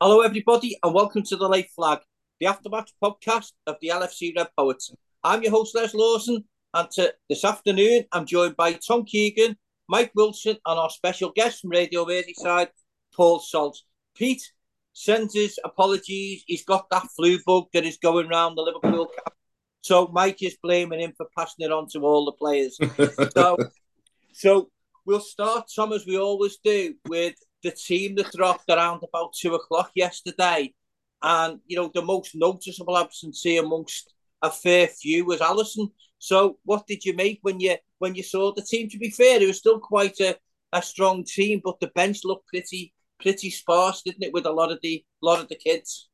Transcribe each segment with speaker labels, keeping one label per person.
Speaker 1: Hello, everybody, and welcome to the Late Flag, the aftermatch podcast of the LFC Red Poets. I'm your host, Les Lawson, and to, this afternoon I'm joined by Tom Keegan, Mike Wilson, and our special guest from Radio Merseyside, Paul Salt. Pete sends his apologies. He's got that flu bug that is going around the Liverpool camp. So Mike is blaming him for passing it on to all the players. so, so we'll start, Tom, as we always do, with the team that dropped around about two o'clock yesterday. And, you know, the most noticeable absentee amongst a fair few was Alisson. So what did you make when you when you saw the team? To be fair, it was still quite a, a strong team, but the bench looked pretty pretty sparse, didn't it, with a lot of the lot of the kids?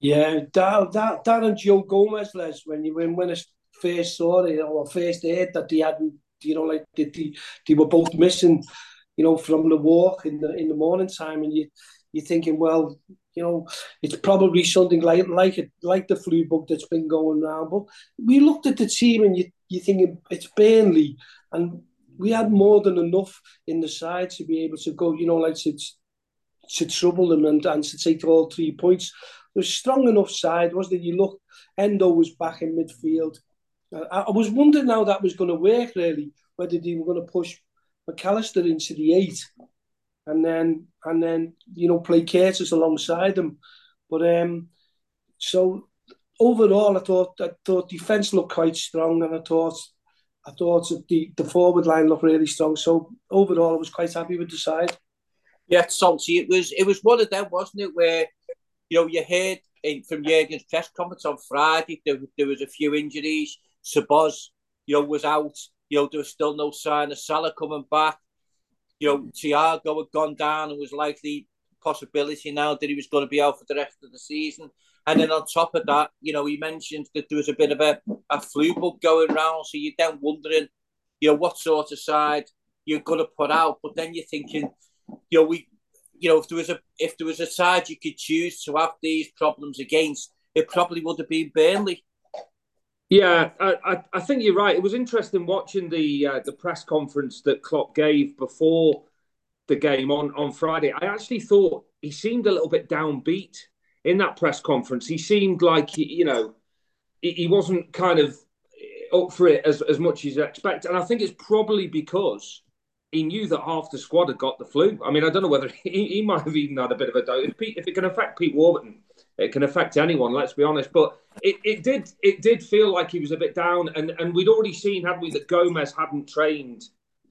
Speaker 2: Yeah, that that, that and Joe Gomez, Les, when you when when I first saw it or first heard that they hadn't, you know, like they, they, they were both missing, you know, from the walk in the in the morning time, and you you're thinking, well, you know, it's probably something like like it like the flu bug that's been going around. But we looked at the team and you you thinking it's Burnley, and we had more than enough in the side to be able to go, you know, like to to trouble them and, and to take all three points. It was strong enough side, wasn't it? You look, Endo was back in midfield. Uh, I, I was wondering how that was going to work, really, whether they were going to push Mac Allister into the eight and then and then you know play Curtis alongside them. But um, so overall, I thought I thought defence looked quite strong, and I thought I thought the the forward line looked really strong. So overall, I was quite happy with the side.
Speaker 1: Yeah, salty. It was it was one of them, wasn't it? Where you know you heard from Jurgen's press conference on Friday there, there was a few injuries. Sabaz, you know, was out. You know, there was still no sign of Salah coming back. You know, Thiago had gone down and was likely possibility now that he was going to be out for the rest of the season. And then on top of that, you know, he mentioned that there was a bit of a, a flu bug going around. So you're then wondering, you know, what sort of side you're going to put out. But then you're thinking, you know, we, you know, if there was a if there was a side you could choose to have these problems against, it probably would have been Burnley.
Speaker 3: Yeah, I, I think you're right. It was interesting watching the uh, the press conference that Klopp gave before the game on, on Friday. I actually thought he seemed a little bit downbeat in that press conference. He seemed like he, you know he, he wasn't kind of up for it as, as much as you expect. And I think it's probably because he knew that half the squad had got the flu. I mean, I don't know whether he, he might have even had a bit of a doubt. If, Pete, if it can affect Pete Warburton, it can affect anyone. Let's be honest. But it, it did it did feel like he was a bit down, and and we'd already seen, had we, that Gomez hadn't trained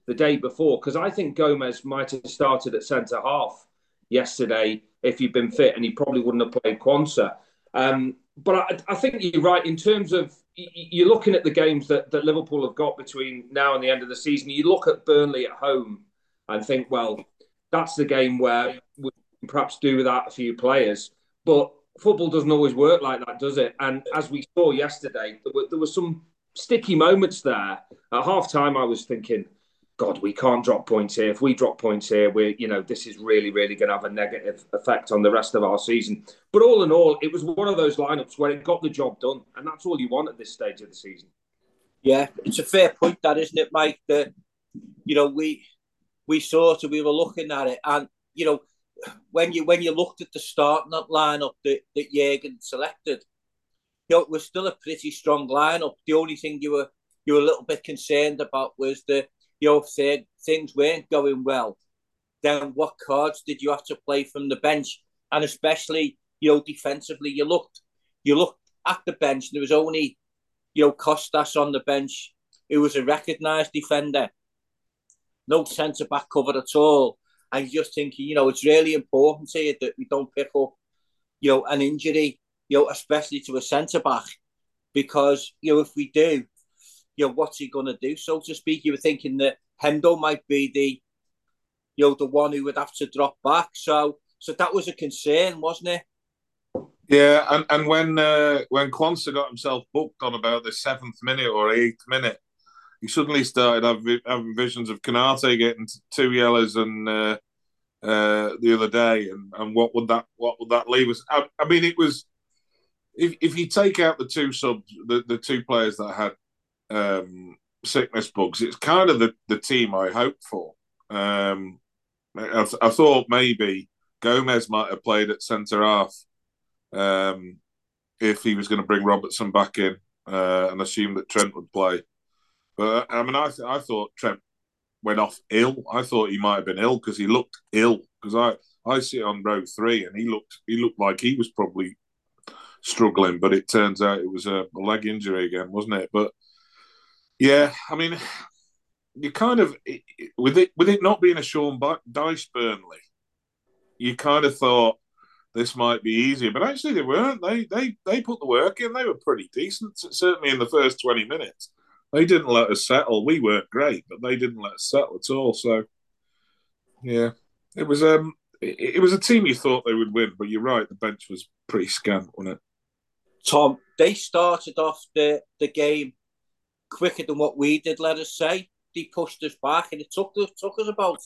Speaker 3: the day before because I think Gomez might have started at centre half yesterday if he'd been fit, and he probably wouldn't have played Quansah. Um, but I, I, think you're right in terms of you're looking at the games that, that Liverpool have got between now and the end of the season. You look at Burnley at home and think, well, that's the game where we perhaps do without a few players. But football doesn't always work like that, does it? And as we saw yesterday, there were, there were some sticky moments there. At half time, I was thinking, God, we can't drop points here. If we drop points here, we're, you know, this is really, really going to have a negative effect on the rest of our season. But all in all, it was one of those lineups where it got the job done. And that's all you want at this stage of the season.
Speaker 1: Yeah, it's a fair point, that isn't it, Mike? That, you know, we, we sort of, we were looking at it and, you know, when you when you looked at the starting lineup that, that Jurgen selected, you know, it was still a pretty strong lineup. The only thing you were you were a little bit concerned about was the you know if things weren't going well, then what cards did you have to play from the bench? And especially, you know, defensively, you looked you looked at the bench, and there was only, you know, Costas on the bench, who was a recognised defender. No centre back cover at all you're just thinking, you know, it's really important here that we don't pick up, you know, an injury, you know, especially to a centre back, because you know if we do, you know, what's he going to do, so to speak? You were thinking that Hendo might be the, you know, the one who would have to drop back. So, so that was a concern, wasn't it?
Speaker 4: Yeah, and, and when uh, when Quansah got himself booked on about the seventh minute or eighth minute, he suddenly started having, having visions of Konate getting two yellows and uh, uh, the other day, and, and what would that what would that leave us? I, I, mean, it was if if you take out the two subs, the, the two players that had um, sickness bugs, it's kind of the, the team I hoped for. Um, I, I thought maybe Gomez might have played at centre half um, if he was going to bring Robertson back in uh, and assume that Trent would play. But I mean, I I thought Trent went off ill. I thought he might have been ill because he looked ill. Because I I see it on row three, and he looked he looked like he was probably struggling. But it turns out it was a, leg injury again, wasn't it? But yeah, I mean, you kind of with it with it not being a Sean Dyche Burnley, you kind of thought this might be easier, but actually they weren't. They they they put the work in. They were pretty decent, certainly in the first twenty minutes they didn't let us settle. We weren't great, but they didn't let us settle at all. So, yeah, it was um, it, it was a team you thought they would win, but you're right. The bench was pretty scant, wasn't it?
Speaker 1: Tom, they started off the the game quicker than what we did. Let us say they pushed us back, and it took us took us about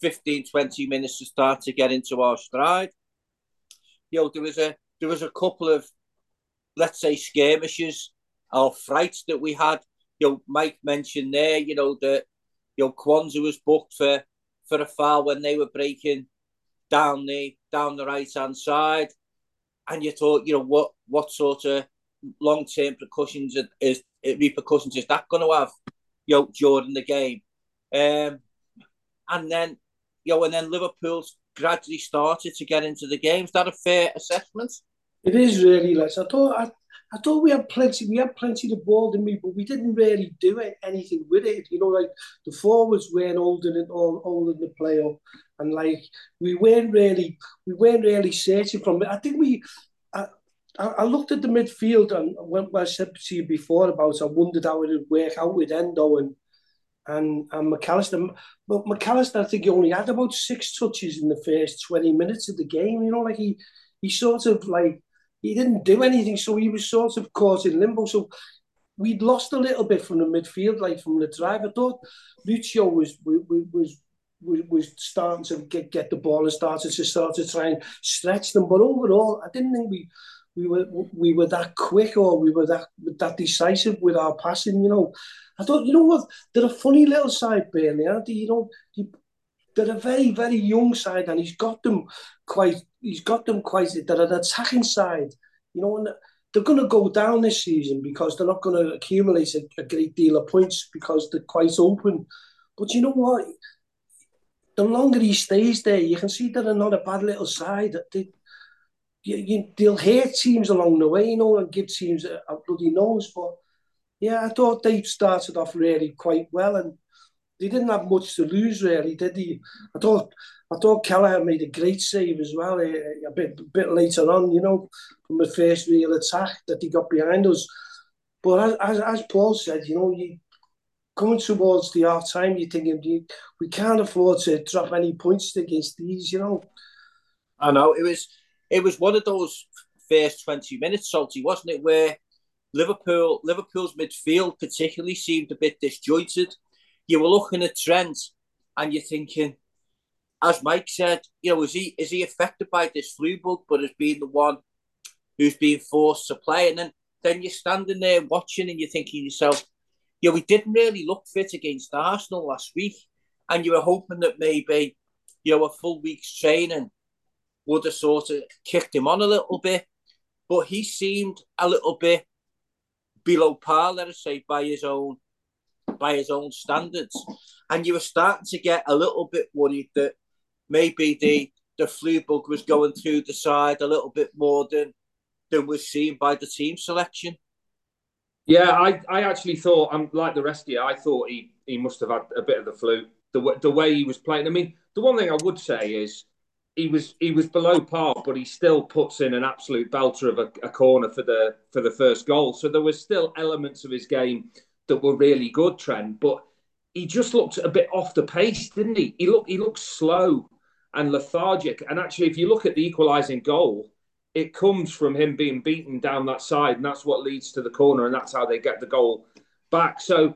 Speaker 1: 15, 20 minutes to start to get into our stride. You know, there was a there was a couple of let's say skirmishes or frights that we had you know, Mike mentioned there, you know, that you know Quansah was booked for for a foul when they were breaking down the down the right hand side, and you thought, you know, what what sort of long term repercussions is, repercussions is that going to have, you know, during the game, um, and then you know, and then Liverpool gradually started to get into the game. Is that a fair assessment?
Speaker 2: It is really, Les. I thought I thought we had plenty, we had plenty of ball in me, but we didn't really do it, anything with it. You know, like the forwards weren't holding it all, holding the play up, and like we weren't really, we weren't really searching from it. I think we, I, I looked at the midfield and when I said to you before about, I wondered how it would work out with Endo and and and Mac Allister. But Mac Allister, I think he only had about six touches in the first twenty minutes of the game. You know, like he he sort of like he didn't do anything, so he was sort of caught in limbo. So we'd lost a little bit from the midfield, like from the drive. I thought Lucho was was was was starting to get, get the ball and started to start to try and stretch them. But overall, I didn't think we we were we were that quick or we were that that decisive with our passing. You know, I thought you know what they're a funny little side, Burnley, aren't they? You know, they're a very very young side, and he's got them quite he's got them quite they're an attacking side, you know, and they're going to go down this season because they're not going to accumulate a, a, great deal of points because they're quite open. But you know what? The longer he stays there, you can see they're not a bad little side. They, you, you, they'll hurt teams along the way, you know, and give teams a, a bloody nose. But yeah, I thought they started off really quite well, and they didn't have much to lose, really, did he? I thought I thought Kelleher made a great save as well a, eh, a bit a bit later on, you know, from the first real attack that he got behind us. But as, as Paul said, you know, you coming towards the half time, you're thinking you, we can't afford to drop any points against these, you know.
Speaker 1: I know it was it was one of those first twenty minutes, salty, wasn't it? Where Liverpool Liverpool's midfield particularly seemed a bit disjointed. You were looking at Trent and you're thinking as Mike said, you know, is he is he affected by this flu bug, but has been the one who's being forced to play? And then then you're standing there watching and you're thinking to yourself, you know, we didn't really look fit against Arsenal last week. And you were hoping that maybe, you know, a full week's training would have sort of kicked him on a little bit. But he seemed a little bit below par, let us say, by his own by his own standards. And you were starting to get a little bit worried that maybe the the flu bug was going through the side a little bit more than than was seen by the team selection.
Speaker 3: Yeah, I, I actually thought I'm like the rest of you. I thought he he must have had a bit of the flu. The the way he was playing. I mean, the one thing I would say is he was he was below par, but he still puts in an absolute belter of a, a corner for the for the first goal. So there was still elements of his game that were really good, Trent. But he just looked a bit off the pace, didn't he? He looked he looked slow and lethargic. And actually, if you look at the equalising goal, it comes from him being beaten down that side, and that's what leads to the corner, and that's how they get the goal back. So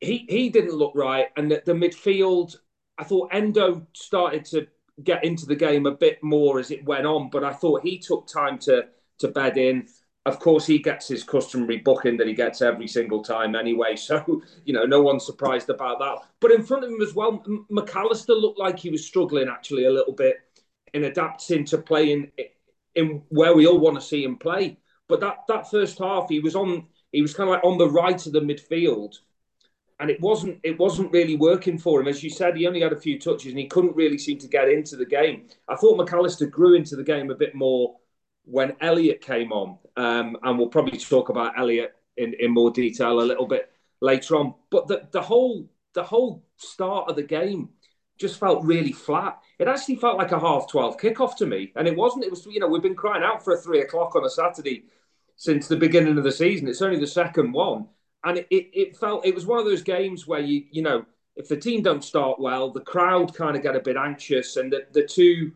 Speaker 3: he he didn't look right, and the, the midfield. I thought Endo started to get into the game a bit more as it went on, but I thought he took time to to bed in of course, he gets his customary booking that he gets every single time anyway. So, you know, no one's surprised about that. But in front of him as well, Mac Allister looked like he was struggling actually a little bit. in adapting to playing in where we all want to see him play. But that that first half, he was on he was kind of like on the right of the midfield, and it wasn't it wasn't really working for him. As you said, he only had a few touches and he couldn't really seem to get into the game. I thought Mac Allister grew into the game a bit more when Elliott came on, um, and we'll probably talk about Elliott in, in more detail a little bit later on. But the, the whole the whole start of the game just felt really flat. It actually felt like a half twelve kickoff to me, and it wasn't. It was you know we've been crying out for a three o'clock on a Saturday since the beginning of the season. It's only the second one, and it, it, it felt it was one of those games where you you know if the team don't start well, the crowd kind of get a bit anxious, and the, the two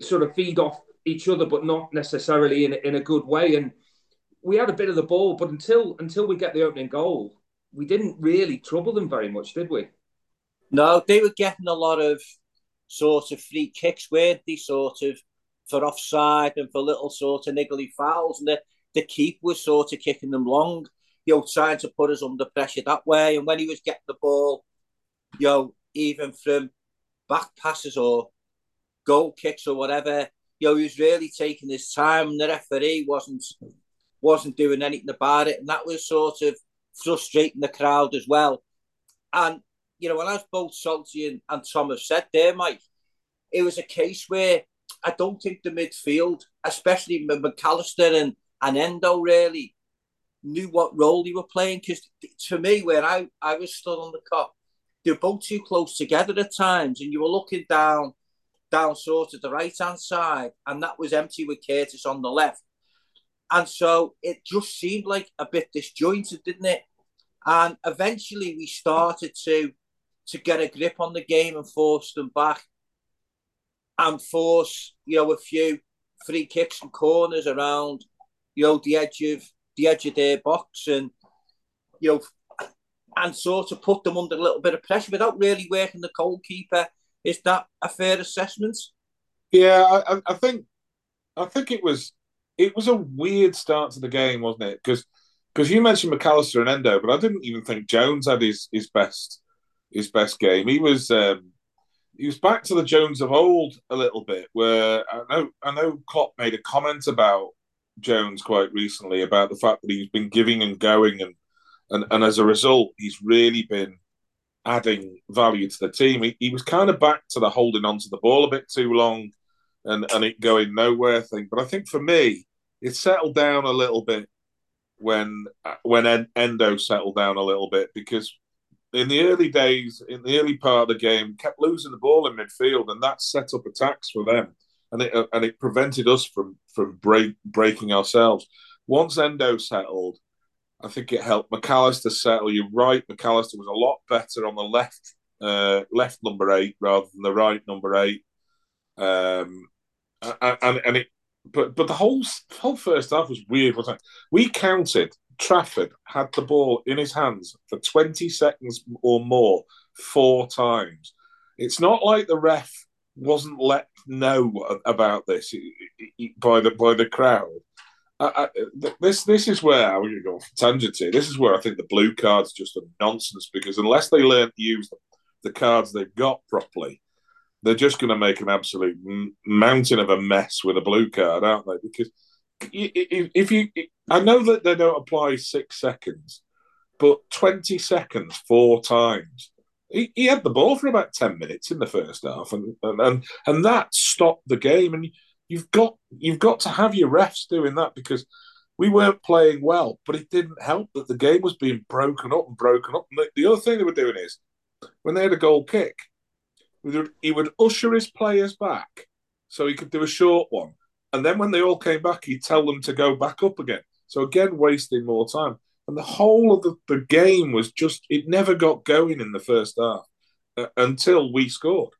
Speaker 3: sort of feed off each other, but not necessarily in in a good way. And we had a bit of the ball, but until until we get the opening goal, we didn't really trouble them very much, did we?
Speaker 1: No, they were getting a lot of sort of free kicks, weren't they? Sort of for offside and for little sort of niggly fouls, and the the keep was sort of kicking them long, you know, trying to put us under pressure that way. And when he was getting the ball, you know, even from back passes or goal kicks or whatever, you know, he was really taking his time. And The referee wasn't wasn't doing anything about it, and that was sort of frustrating the crowd as well. And you know, as both Salty and, and Tom have said there, Mike, it was a case where I don't think the midfield, especially Mac Allister and, and Endo, really knew what role they were playing. Because to me, where I, I was stood on the Kop, they were both too close together at times, and you were looking down down sort of the right hand side, and that was empty with Curtis on the left. And so it just seemed like a bit disjointed, didn't it? And eventually we started to to get a grip on the game and force them back and force, you know, a few free kicks and corners around, you know, the edge of the edge of their box and you know and sort of put them under a little bit of pressure without really working the goalkeeper. Is that a fair assessment?
Speaker 4: Yeah, I, I think I think it was it was a weird start to the game, wasn't it? Because because you mentioned Mac Allister and Endo, but I didn't even think Jones had his his best his best game. He was um, he was back to the Jones of old a little bit. Where I know I know Klopp made a comment about Jones quite recently about the fact that he's been giving and going, and and, and as a result, he's really been adding value to the team. He, he was kind of back to the holding on to the ball a bit too long, and and it going nowhere thing. But I think for me, it settled down a little bit when uh, when Endo settled down a little bit because in the early days, in the early part of the game, kept losing the ball in midfield, and that set up attacks for them, and it uh, and it prevented us from from break, breaking ourselves. Once Endo settled, I think it helped Mac Allister settle. You're right, Mac Allister was a lot better on the left, uh, left number eight rather than the right number eight, um, and and it. But but the whole whole first half was weird, wasn't it? We counted Trafford had the ball in his hands for 20 seconds or more four times. It's not like the ref wasn't let know about this by the by the crowd. I, I, this this is where I'm going to go tangent here. This is where I think the blue card's just a nonsense because unless they learn to use the, cards they've got properly, they're just going to make an absolute mountain of a mess with a blue card, aren't they? Because if you, I know that they don't apply six seconds, but 20 seconds four times. He, he had the ball for about 10 minutes in the first half, and, and, and that stopped the game. And you've got, you've got to have your refs doing that because we weren't playing well, but it didn't help that the game was being broken up and broken up. And the, the other thing they were doing is when they had a goal kick, he would usher his players back so he could do a short one and then when they all came back, he'd tell them to go back up again. So again, wasting more time. And the whole of the, the game was just, it never got going in the first half uh, until we scored.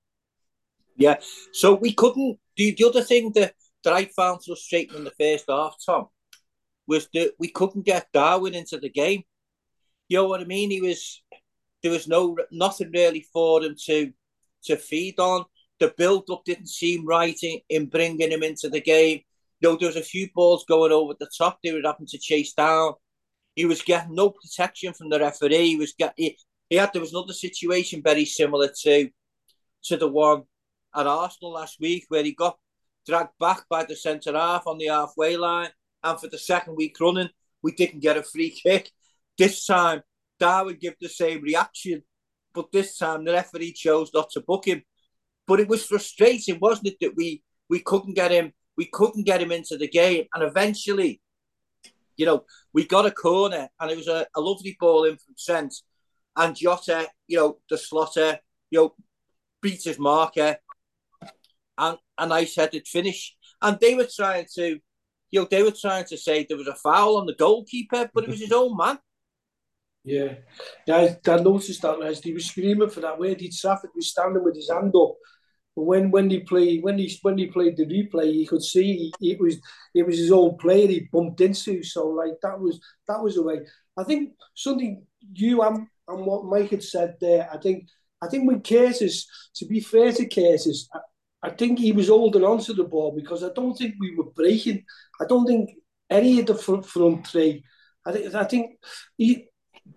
Speaker 1: Yeah. So we couldn't, the, the other thing that, that I found frustrating in the first half, Tom, was that we couldn't get Darwin into the game. You know what I mean? He was, there was no, nothing really for him to, to feed on the build up didn't seem right in, in bringing him into the game. You know, there was a few balls going over the top they were having to chase down. He was getting no protection from the referee. He was get he, he had there was another situation very similar to to the one at Arsenal last week where he got dragged back by the centre half on the halfway line. And for the second week running, we didn't get a free kick. This time, Darwin gave the same reaction, but this time the referee chose not to book him. But it was frustrating, wasn't it, that we we couldn't get him, we couldn't get him into the game, and eventually, you know, we got a corner, and it was a, a lovely ball in from Trent, and Jota, you know, the slotter, you know, beat his marker, and a nice headed finish. And they were trying to, you know, they were trying to say there was a foul on the goalkeeper, but it was his own man.
Speaker 2: Yeah, yeah, I, I noticed that as he was screaming for that. Where did Trafford was standing with his hand up, but when when he played when he when he played the replay, you could see it was it was his own player he bumped into. So like that was that was the way. I think something you and, and what Mike had said there. I think I think with Curtis, to be fair to Curtis, I, think he was holding on to the ball because I don't think we were breaking. I don't think any of the front front three. I think I think he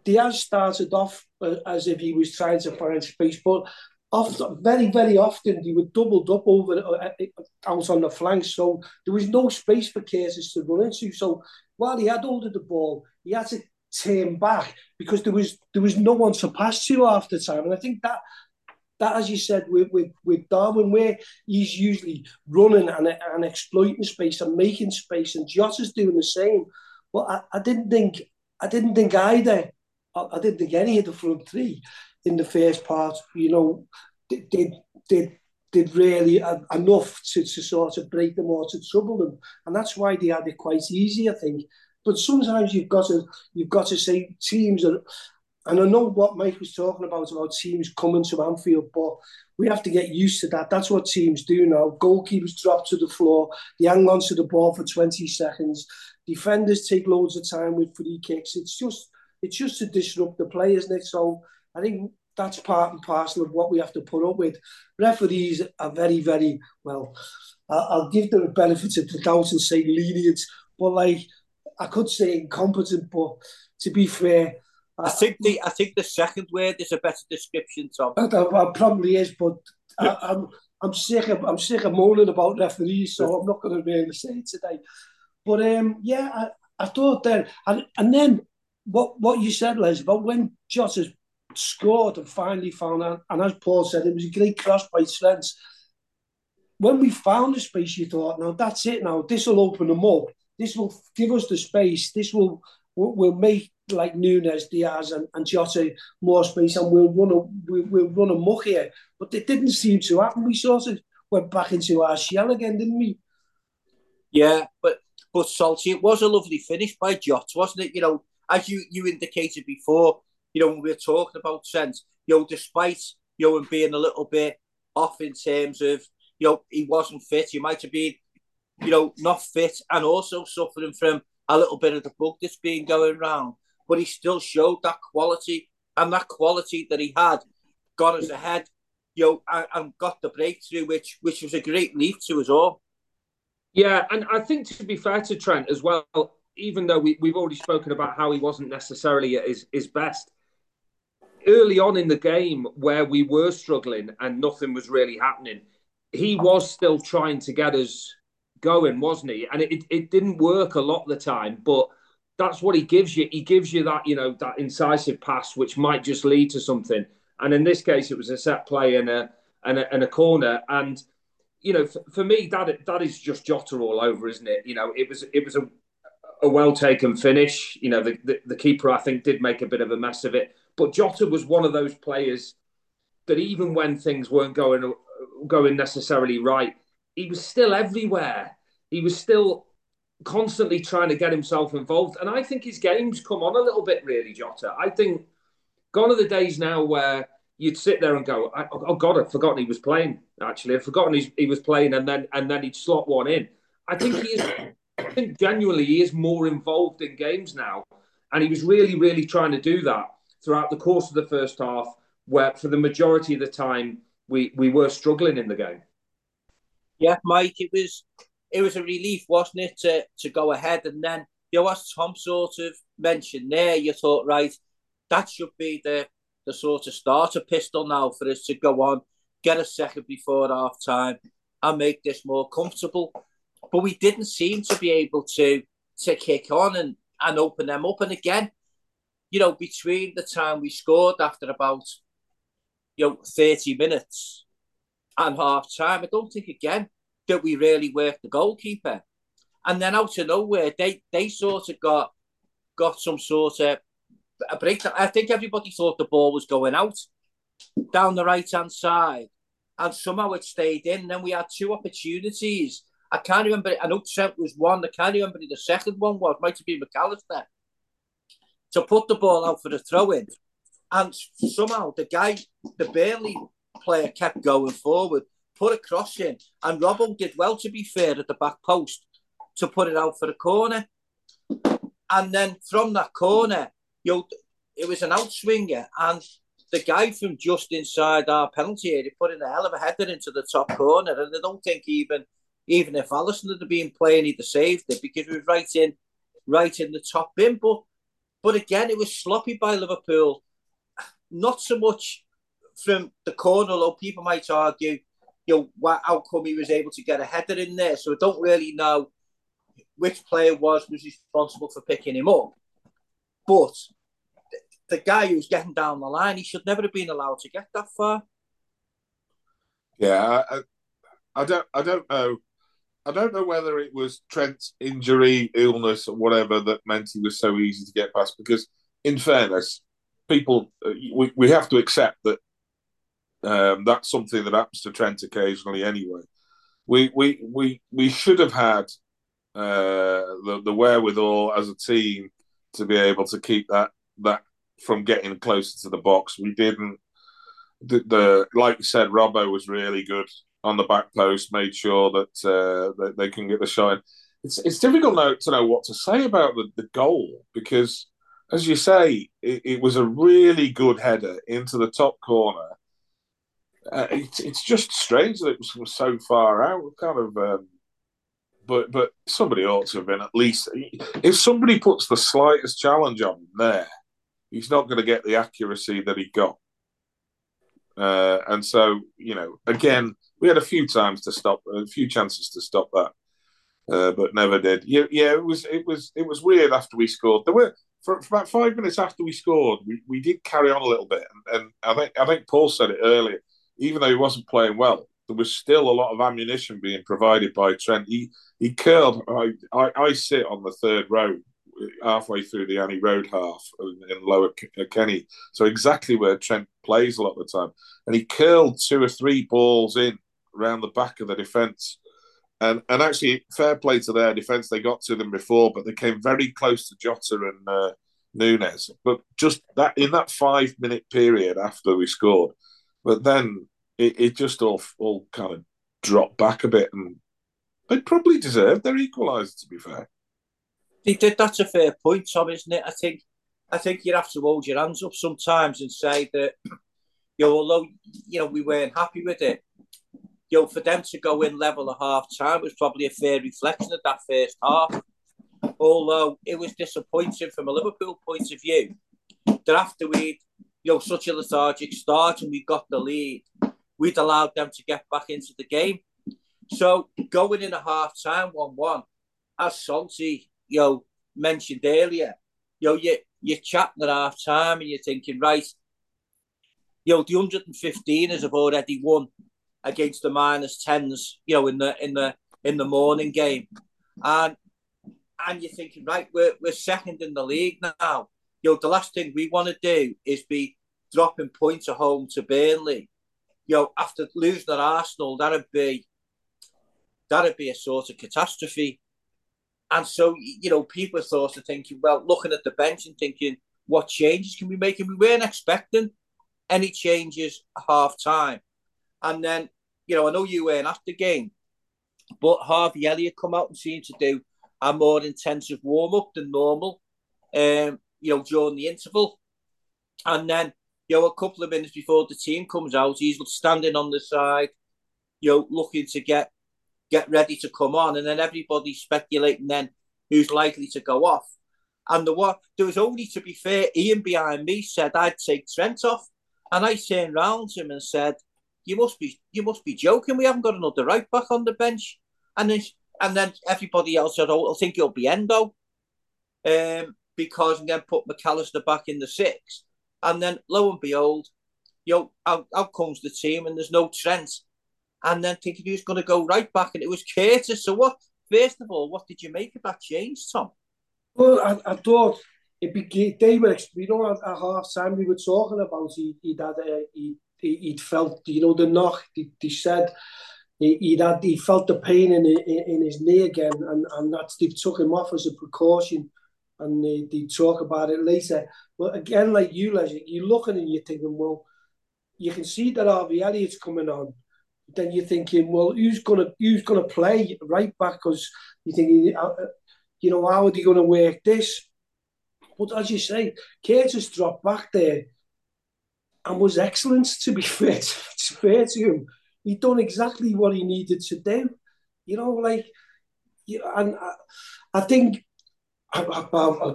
Speaker 2: Diaz started off uh, as if he was trying to find space, but often, very, very often he was doubled up over uh, out on the flanks, so there was no space for Curtis to run into. So while he had hold of the ball, he had to turn back because there was there was no one to pass to after time, and I think that. That, as you said, with, with, with Darwin, where he's usually running and, and exploiting space and making space, and Jota's doing the same. But I, I didn't think I didn't think either I, didn't think any of the front three in the first part, you know, did did did really enough to, to sort of break them or to trouble them, and that's why they had it quite easy, I think. But sometimes you've got to you've got to say teams are, and I know what Mike was talking about about teams coming to Anfield, but we have to get used to that. That's what teams do now. Goalkeepers drop to the floor, they hang on to the ball for 20 seconds. Defenders take loads of time with free kicks. It's just it's just to disrupt the play, isn't it? So I think that's part and parcel of what we have to put up with. Referees are very, very well. I'll give them the benefit of the doubt and say lenient, but like I could say incompetent. But to be fair,
Speaker 1: I, think the I think the second word is a better description, Tom.
Speaker 2: That, probably is, but I, I'm I'm sick of I'm sick of moaning about referees, so I'm not going to really say it today. But um, yeah, I, I thought then, and and then what what you said, Les, about when Jota scored and finally found out, and as Paul said, it was a great cross by Slens. When we found the space, you thought, now that's it. Now this will open them up. This will give us the space. This will will make like Nunez, Diaz, and, and Jota more space, and we'll run a we'll, we'll run a muck here. But it didn't seem to happen. We sort of went back into our shell again, didn't we?
Speaker 1: Yeah, but but Salty, it was a lovely finish by Jota, wasn't it? You know, as you you indicated before, you know, when we were talking about sense, you know, despite you know him being a little bit off in terms of you know he wasn't fit, he might have been you know not fit and also suffering from a little bit of the bug that's been going around, but he still showed that quality and that quality that he had got us ahead, you know, and, got the breakthrough, which which was a great leap to us all.
Speaker 3: Yeah, and I think to be fair to Trent as well, even though we, we've already spoken about how he wasn't necessarily at his, his best, early on in the game where we were struggling and nothing was really happening, he was still trying to get us going, wasn't he? And it, it didn't work a lot of the time, but that's what he gives you. He gives you that, you know, that incisive pass, which might just lead to something. And in this case, it was a set play and a and a, and a corner. And you know, for, for me, that that is just Jota all over, isn't it? You know, it was it was a a well taken finish. You know, the, the, the, keeper, I think, did make a bit of a mess of it. But Jota was one of those players that even when things weren't going uh, going necessarily right, he was still everywhere. He was still constantly trying to get himself involved. And I think his game's come on a little bit, really, Jota. I think gone are the days now where you'd sit there and go, "Oh God, I'd forgotten he was playing." Actually, I'd forgotten he was playing, and then and then he'd slot one in. I think he is I think genuinely he is more involved in games now. And he was really, really trying to do that throughout the course of the first half, where for the majority of the time we, we were struggling in the game.
Speaker 1: Yeah, Mike, it was it was a relief, wasn't it, to, to go ahead. And then, you know, as Tom sort of mentioned there, you thought, right, that should be the, the sort of starter pistol now for us to go on, get a second before half time, and make this more comfortable. But we didn't seem to be able to to kick on and, and open them up. And again, you know, between the time we scored after about you know 30 minutes and half time, I don't think again that we really worked the goalkeeper. And then out of nowhere, they they sort of got got some sort of a break. I think everybody thought the ball was going out down the right hand side, and somehow it stayed in. Then we had two opportunities. I can't remember. I know Trent was one. I can't remember the second one was. Might have been Mac Allister to put the ball out for the throw in, and somehow the guy, the Burnley player, kept going forward, put a cross in, and Robbo did well to be fair at the back post to put it out for the corner, and then from that corner, you it was an outswinger, and the guy from just inside our penalty area put in a hell of a header into the top corner, and I don't think even even if Alisson had been playing, he'd have saved it because it was right in right in the top bin. But but again, it was sloppy by Liverpool. Not so much from the corner, although people might argue, you know, what, how come he was able to get a header in there. So I don't really know which player was was responsible for picking him up. But the guy who's getting down the line, he should never have been allowed to get that far.
Speaker 4: Yeah, I, I don't, I don't know. I don't know whether it was Trent's injury, illness, or whatever that meant he was so easy to get past. Because, in fairness, people uh, we, we have to accept that um, that's something that happens to Trent occasionally. Anyway, we we we we should have had uh, the the wherewithal as a team to be able to keep that that from getting closer to the box. We didn't. The, the like you said, Robbo was really good on the back post, made sure that uh, that they can get the shot. It's it's difficult now to know what to say about the, the goal because, as you say, it, it was a really good header into the top corner. Uh, it's it's just strange that it was so far out. Kind of, um, but but somebody ought to have been at least. If somebody puts the slightest challenge on there, he's not going to get the accuracy that he got. Uh, and so, you know, again, we had a few times to stop, a few chances to stop that, uh, but never did. Yeah, yeah, it was, it was, it was weird after we scored. There were for, for about five minutes after we scored, we, we did carry on a little bit, and, and I think I think Paul said it earlier. Even though he wasn't playing well, there was still a lot of ammunition being provided by Trent. He he curled. I, I, I sit on the third row halfway through the Annie Road half in Lower uh, Kenny. So exactly where Trent plays a lot of the time. And he curled two or three balls in around the back of the defence. And, and actually, fair play to their defence. They got to them before, but they came very close to Jota and uh, Nunez. But just that in that five minute period after we scored, but then it, it just all all kind of dropped back a bit, and they probably deserved their equaliser. To be fair,
Speaker 1: they did. That's a fair point, Tom, isn't it? I think I think you have to hold your hands up sometimes and say that you know, although you know we weren't happy with it, you know, for them to go in level at half time was probably a fair reflection of that first half. Although it was disappointing from a Liverpool point of view that after we, you know, such a lethargic start and we got the lead, we'd allowed them to get back into the game. So going in a half time one one, as Salty you know, mentioned earlier, you know, you, you're chatting at half time and you're thinking, right, you know, the 115ers have already won against the minus 10s, you know, in the in the in the morning game. And and you're thinking, right, we're we're second in the league now. Know, the last thing we want to do is be dropping points at home to Burnley. You know, after losing at Arsenal, that'd be that'd be a sort of catastrophe. And so, you know, people are sort of thinking, well, looking at the bench and thinking, what changes can we make? And we weren't expecting any changes half time. And then, you know, I know you weren't the game, but Harvey Elliott come out and seemed to do a more intensive warm up than normal, um, you know, during the interval. And then, you know, a couple of minutes before the team comes out, he's standing on the side, you know, looking to get get ready to come on, and then everybody's speculating then who's likely to go off. And the what there was only to be fair, Ian behind me said I'd take Trent off, and I turned round to him and said, you must be you must be joking. We haven't got another right back on the bench, and then and then everybody else said, "Oh, I think it'll be Endo," um, because and then put Mac Allister back in the six, and then lo and behold, know, out, out comes the team, and there's no Trent, and then thinking who's going to go right back, and it was Curtis. So what? First of all, what did you make of that change, Tom?
Speaker 2: Well, I, I thought it became they were you know at, at half time we were talking about he he had uh, he he'd felt you know the knock he, he said he he'd had he felt the pain in, in in his knee again and and that's they took him off as a precaution and they, they talk about it later but again like you Les you're looking and you're thinking well you can see that Harvey Elliott's coming on then you're thinking well who's gonna who's gonna play right back because you think uh, you know how are they to work this but as you say, Curtis dropped back there and was excellent, to be fair to, fair to him. He done exactly what he needed to do. You know, like, and I, I think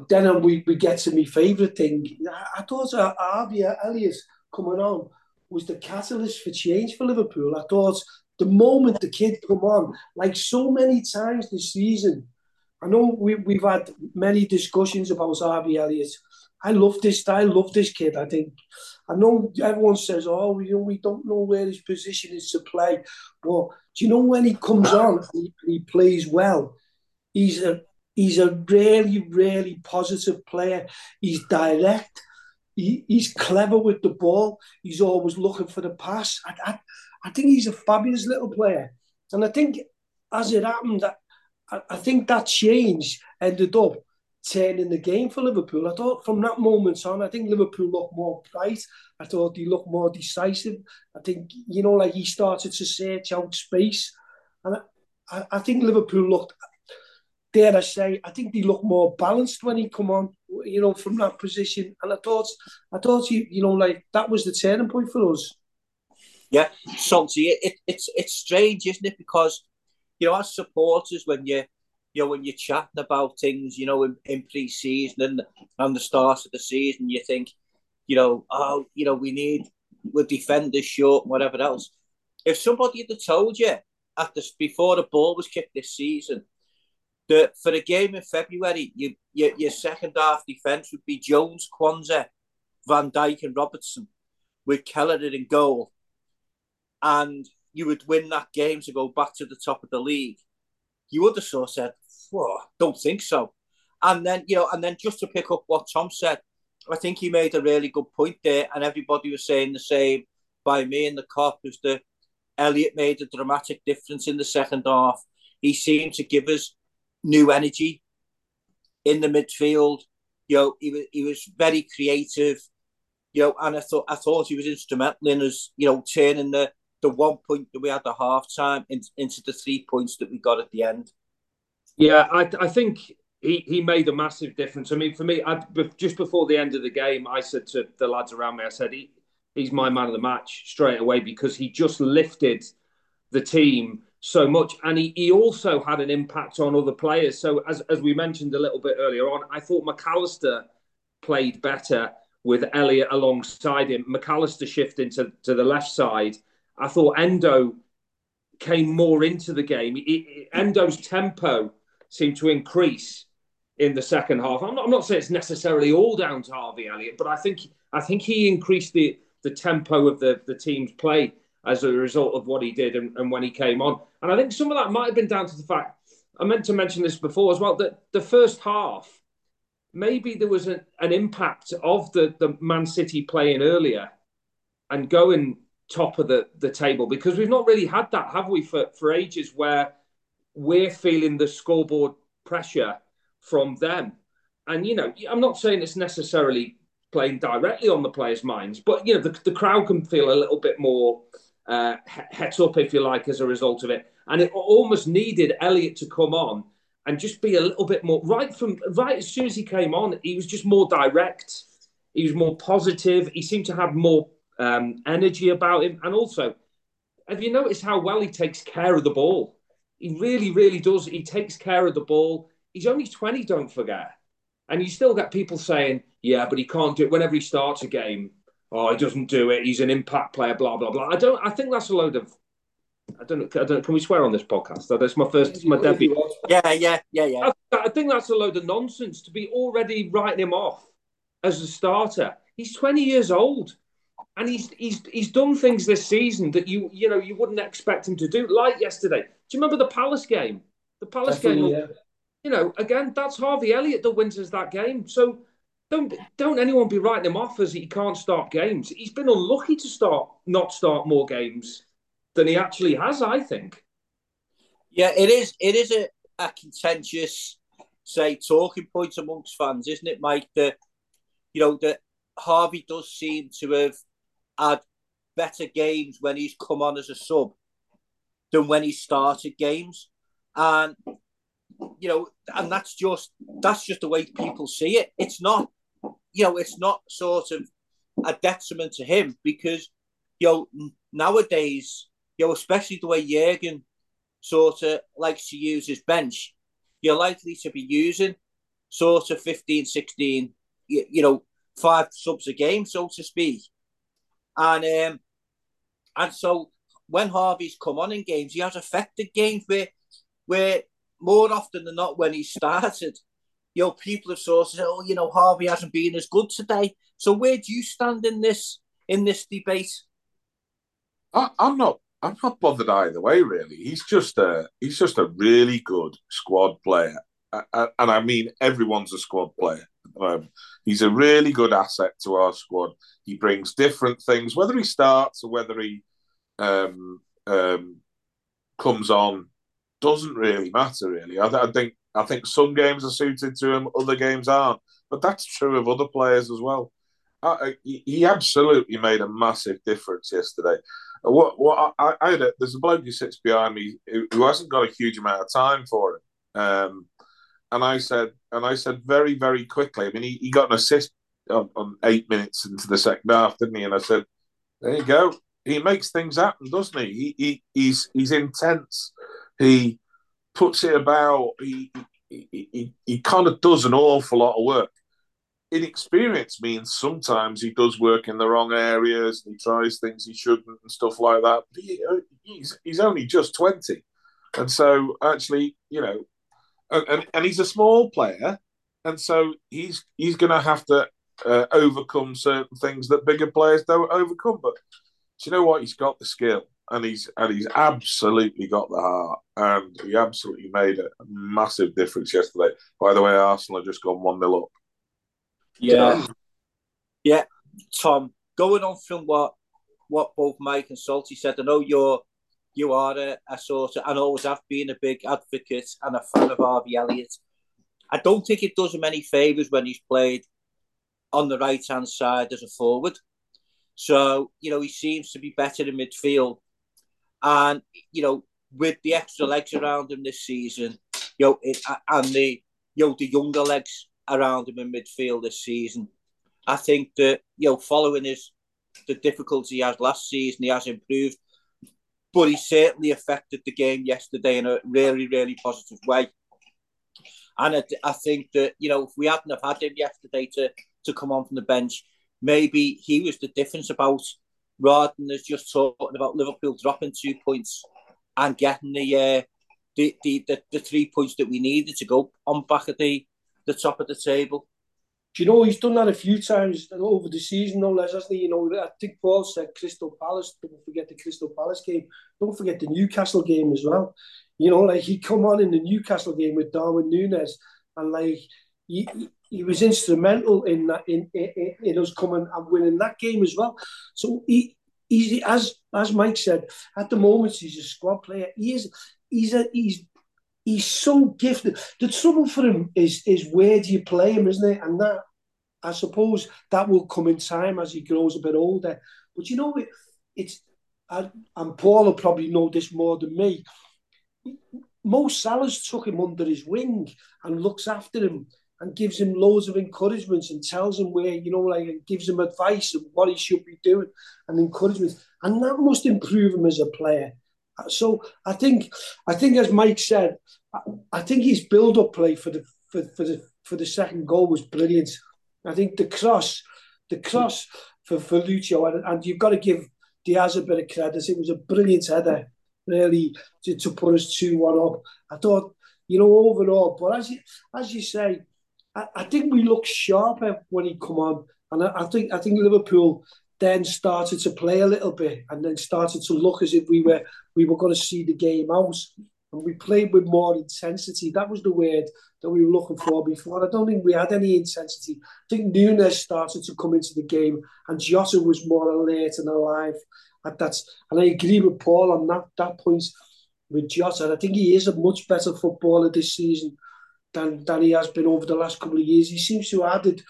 Speaker 2: then we, we get to my favourite thing. I, I thought Harvey Elliott coming on was the catalyst for change for Liverpool. I thought the moment the kid come on, like so many times this season, I know we, we've had many discussions about Harvey Elliott. I love this. I love this kid. I think. I know everyone says, "Oh, know, we don't know where his position is to play." But do you know when he comes on and he plays well? He's a he's a really, really positive player. He's direct. He, he's clever with the ball. He's always looking for the pass. I, I, I think he's a fabulous little player. And I think as it happened, I, I think that change ended up turning the game for Liverpool. I thought from that moment on, I think Liverpool looked more bright. I thought he looked more decisive. I think, you know, like he started to search out space. And I, I think Liverpool looked, dare I say, I think they looked more balanced when he come on, you know, from that position. And I thought, I thought, you, you know, like that was the turning point for us.
Speaker 1: Yeah, Salty, it, it's it's strange, isn't it? Because you know, as supporters, when you you know when you're chatting about things, you know, in, in pre-season and and the start of the season, you think, you know, oh, you know, we need we defend defenders short, whatever else. If somebody had told you at this before the ball was kicked this season that for a game in February, you, your, your second half defence would be Jones, Quansah, Van Dijk, and Robertson, with Kelleher in goal, and you would win that game to go back to the top of the league, you would have sort of said, Whoa, don't think so. And then, you know, and then just to pick up what Tom said, I think he made a really good point there, and everybody was saying the same by me in the Kop was that Elliott made a dramatic difference in the second half. He seemed to give us new energy in the midfield. You know, he was he was very creative. You know, and I thought I thought he was instrumental in us, you know, turning the the one point that we had at half time in, into the three points that we got at the end.
Speaker 3: Yeah, I, I think he, he made a massive difference. I mean, for me, I, just before the end of the game, I said to the lads around me, I said, he, he's my man of the match straight away because he just lifted the team so much. And he, he also had an impact on other players. So, as, as we mentioned a little bit earlier on, I thought Mac Allister played better with Elliott alongside him. Mac Allister shifting to, to the left side I thought Endo came more into the game. Endo's tempo seemed to increase in the second half. I'm not, I'm not saying it's necessarily all down to Harvey Elliott, but I think I think he increased the the tempo of the the team's play as a result of what he did and, and when he came on. And I think some of that might have been down to the fact I meant to mention this before as well that the first half maybe there was an, an impact of the the Man City playing earlier and going top of the, the table because we've not really had that, have we, for, for ages where we're feeling the scoreboard pressure from them. And, you know, I'm not saying it's necessarily playing directly on the players' minds, but, you know, the, the crowd can feel a little bit more uh, het up, if you like, as a result of it. And it almost needed Elliott to come on and just be a little bit more right from right as soon as he came on, he was just more direct. He was more positive. He seemed to have more um, energy about him. And also, have you noticed how well he takes care of the ball? He really, really does. He takes care of the ball. He's only 20, don't forget. And you still get people saying, yeah, but he can't do it whenever he starts a game. Oh, he doesn't do it. He's an impact player. Blah blah blah. I don't. I think that's a load of. I don't know. I don't. Can we swear on this podcast? That's my first. my debut.
Speaker 1: Yeah, yeah, yeah, yeah.
Speaker 3: I, I think that's a load of nonsense to be already writing him off as a starter. He's twenty years old, and he's he's he's done things this season that you you know you wouldn't expect him to do. Like yesterday. Do you remember the Palace game? The Palace
Speaker 2: Definitely,
Speaker 3: game.
Speaker 2: yeah.
Speaker 3: You know, again, that's Harvey Elliott that wins us that game. So don't don't anyone be writing him off as he can't start games. He's been unlucky to start not start more games than he actually has. I think.
Speaker 1: Yeah, it is. It is a, a contentious, say, talking point amongst fans, isn't it, Mike? That you know that Harvey does seem to have had better games when he's come on as a sub than when he started games, and you know, and that's just that's just the way people see it. It's not, you know, it's not sort of a detriment to him because you know nowadays, you know, especially the way Jurgen sort of likes to use his bench, you're likely to be using sort of 15, 16, you, you know, five subs a game, so to speak. And um, and so when Harvey's come on in games, he has affected games where where more often than not when he started, you know, people have sort of said, "Oh, you know, Harvey hasn't been as good today." So where do you stand in this in this debate?
Speaker 4: I, I'm not. I'm not bothered either way. Really, he's just a he's just a really good squad player, and I mean everyone's a squad player. Um, he's a really good asset to our squad. He brings different things, whether he starts or whether he um, um, comes on, doesn't really matter. Really, I, I think I think some games are suited to him, other games aren't. But that's true of other players as well. I, he absolutely made a massive difference yesterday. What what I, I had a, there's a bloke who sits behind me who, who hasn't got a huge amount of time for it, um, and I said and I said very very quickly. I mean, he, he got an assist on, on eight minutes into the second half, didn't he? And I said, there you go. He makes things happen, doesn't he? He, he he's he's intense. He puts it about. He he, he, he kind of does an awful lot of work inexperience means sometimes he does work in the wrong areas and he tries things he shouldn't and stuff like that. He, he's he's only just twenty, and so actually, you know, and and he's a small player, and so he's he's going to have to uh, overcome certain things that bigger players don't overcome. But do you know what? He's got the skill. And he's and he's absolutely got the heart, and he absolutely made a massive difference yesterday. By the way, Arsenal have just gone one 0 up.
Speaker 1: Yeah. Yeah. Tom, going on from what what both Mike and Salty said, I know you're you are a, a sort of and always have been a big advocate and a fan of Harvey Elliott. I don't think it does him any favours when he's played on the right hand side as a forward. So, you know, he seems to be better in midfield. And, you know, with the extra legs around him this season, you know, it, and the you know the younger legs around him in midfield this season. I think that you know, following his the difficulty he has last season, he has improved, but he certainly affected the game yesterday in a really, really positive way. And I, I think that you know, if we hadn't have had him yesterday to to come on from the bench, maybe he was the difference about rather than us just talking about Liverpool dropping two points and getting the uh, the, the, the the three points that we needed to go on back at the the top of the table.
Speaker 2: Do you know he's done that a few times over the season, no less, hasn't he? You know, I think Paul said Crystal Palace. Don't forget the Crystal Palace game. Don't forget the Newcastle game as well. You know, like he come on in the Newcastle game with Darwin Nunez, and like he, he was instrumental in that in, in in us coming and winning that game as well. So he he's as as Mike said at the moment he's a squad player. He is he's a he's he's so gifted. The trouble for him is is where do you play him, isn't it? And that I suppose that will come in time as he grows a bit older. But you know, it, it's I, and Paul will probably know this more than me. Mo Salah's took him under his wing and looks after him and gives him loads of encouragements and tells him where, you know, like gives him advice of what he should be doing and encouragement. And that must improve him as a player. So I think, I think as Mike said, I, think his build-up play for the for, for the for the second goal was brilliant. I think the cross, the cross for, for Lucho, and, and you've got to give Diaz a bit of credit. It was a brilliant header, really, to, to put us 2 1 up. I thought, you know, overall, but as you, as you say, I, I think we looked sharper when he come on. And I, I think I think Liverpool then started to play a little bit and then started to look as if we were we were going to see the game out. And we played with more intensity. That was the word that we were looking for before. I don't think we had any intensity. I think Nunez started to come into the game and Jota was more alert and alive. And that's and I agree with Paul on that that point with Jota. I think he is a much better footballer this season than than he has been over the last couple of years. He seems to have added,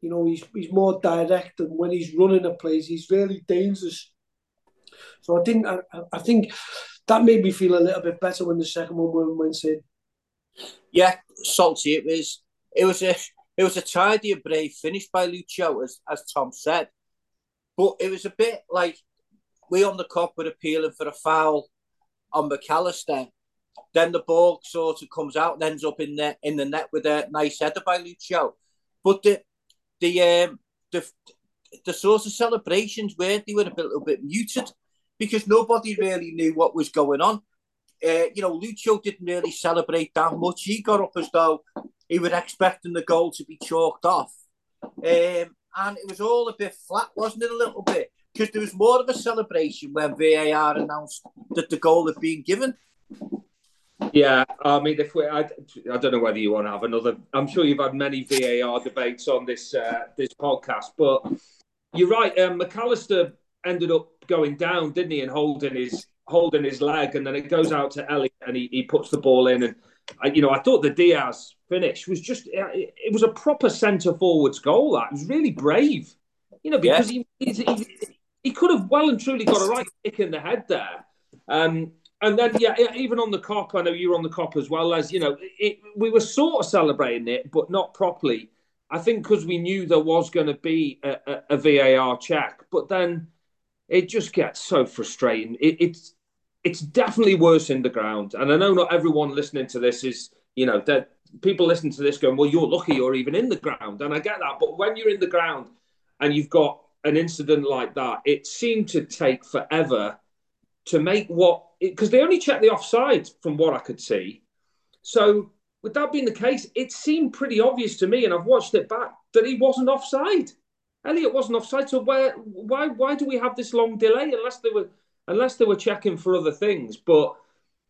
Speaker 2: you know, he's he's more direct and when he's running a place, he's really dangerous. So I think I, I think that made me feel a little bit better when the second one went in.
Speaker 1: Yeah, salty. It was it was a it was a tidy and brave finish by Lucho, as as Tom said. But it was a bit like we on the Kop were appealing for a foul on Mac Allister. Then the ball sort of comes out and ends up in the in the net with a nice header by Lucho. But the the um, the the sort of celebrations were they were a, bit, little bit muted because nobody really knew what was going on. Uh, you know, Lucho didn't really celebrate that much. He got up as though he was expecting the goal to be chalked off. Um, and it was all a bit flat, wasn't it? A little bit because there was more of a celebration when VAR announced that the goal had been given.
Speaker 3: Yeah, I mean, if we, I, I don't know whether you want to have another. I'm sure you've had many VAR debates on this uh, this podcast, but you're right. Um, Mac Allister ended up going down, didn't he, and holding his holding his leg, and then it goes out to Elliott, and he, he puts the ball in. And I, you know, I thought the Diaz finish was just it, it was a proper centre forwards goal. That it was really brave, you know, because yeah. he, he he could have well and truly got a right kick in the head there. Um, and then, yeah, even on the Kop, I know you were on the Kop as well as you know, it, we were sort of celebrating it, but not properly. I think because we knew there was going to be a, a, a, VAR check, but then it just gets so frustrating. It, it's it's definitely worse in the ground, and I know not everyone listening to this is you know that people listening to this going, well, you're lucky you're even in the ground, and I get that, but when you're in the ground and you've got an incident like that, it seemed to take forever to make what because they only checked the offside from what I could see. So with that being the case, it seemed pretty obvious to me, and I've watched it back that he wasn't offside. Elliott wasn't offside. So where why why do we have this long delay unless they were unless they were checking for other things? But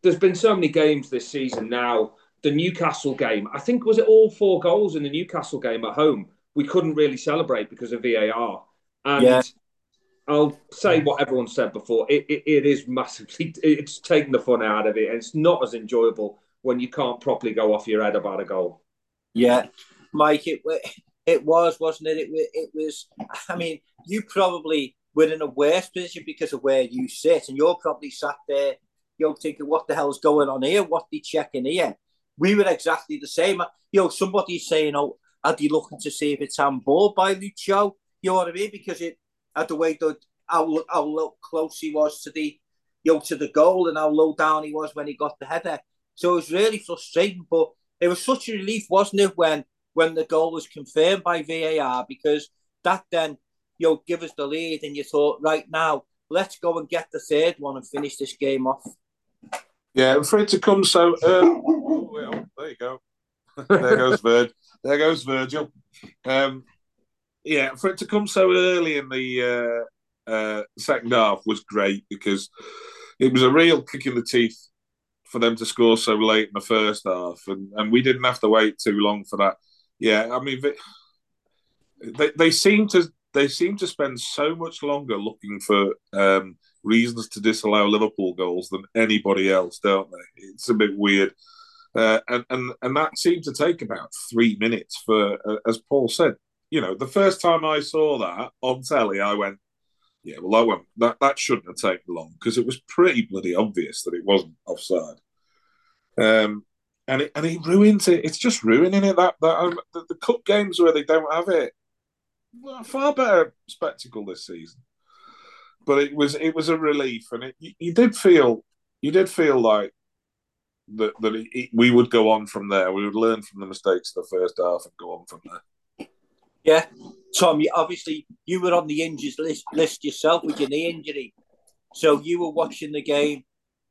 Speaker 3: there's been so many games this season now. The Newcastle game, I think was it all four goals in the Newcastle game at home. We couldn't really celebrate because of VAR. And yeah. I'll say what everyone said before. It, it, it is massively. It's taking the fun out of it, and it's not as enjoyable when you can't properly go off your head about a goal.
Speaker 1: Yeah, Mike, it it was, wasn't it? It it was. I mean, you probably were in a worse position because of where you sit, and you're probably sat there, you're thinking, "What the hell's going on here? What they checking here?" We were exactly the same. You know, somebody's saying, "Oh, are they looking to see if it's handball by Lucho?" You know what I mean? Because it at the way that how, how close he was to the you know to the goal and how low down he was when he got the header. So it was really frustrating, but it was such a relief, wasn't it, when when the goal was confirmed by VAR because that then you know give us the lead and you thought right now let's go and get the third one and finish this game off.
Speaker 4: Yeah, for it to come so early. Oh, well, there you go. there goes Virgil. There goes Virgil. Um, yeah, for it to come so early in the uh, uh, second half was great because it was a real kick in the teeth for them to score so late in the first half, and, and we didn't have to wait too long for that. Yeah, I mean, they, they, seem to they seem to spend so much longer looking for um, reasons to disallow Liverpool goals than anybody else, don't they? It's a bit weird. Uh, and, and and that seemed to take about three minutes for, uh, as Paul said, you know, the first time I saw that on telly, I went, yeah, well, I went, that, that shouldn't have taken long because it was pretty bloody obvious that it wasn't offside. Um, and it and it ruins it. It's just ruining it. That that um, the, the, cup games where they don't have it, far better spectacle this season. But it was it was a relief, and it you, you did feel you did feel like that that it, it, we would go on from there. We would learn from the mistakes of the first half and go on from there.
Speaker 1: Yeah, Tom. Obviously, you were on the injuries list, list yourself with your knee injury, so you were watching the game.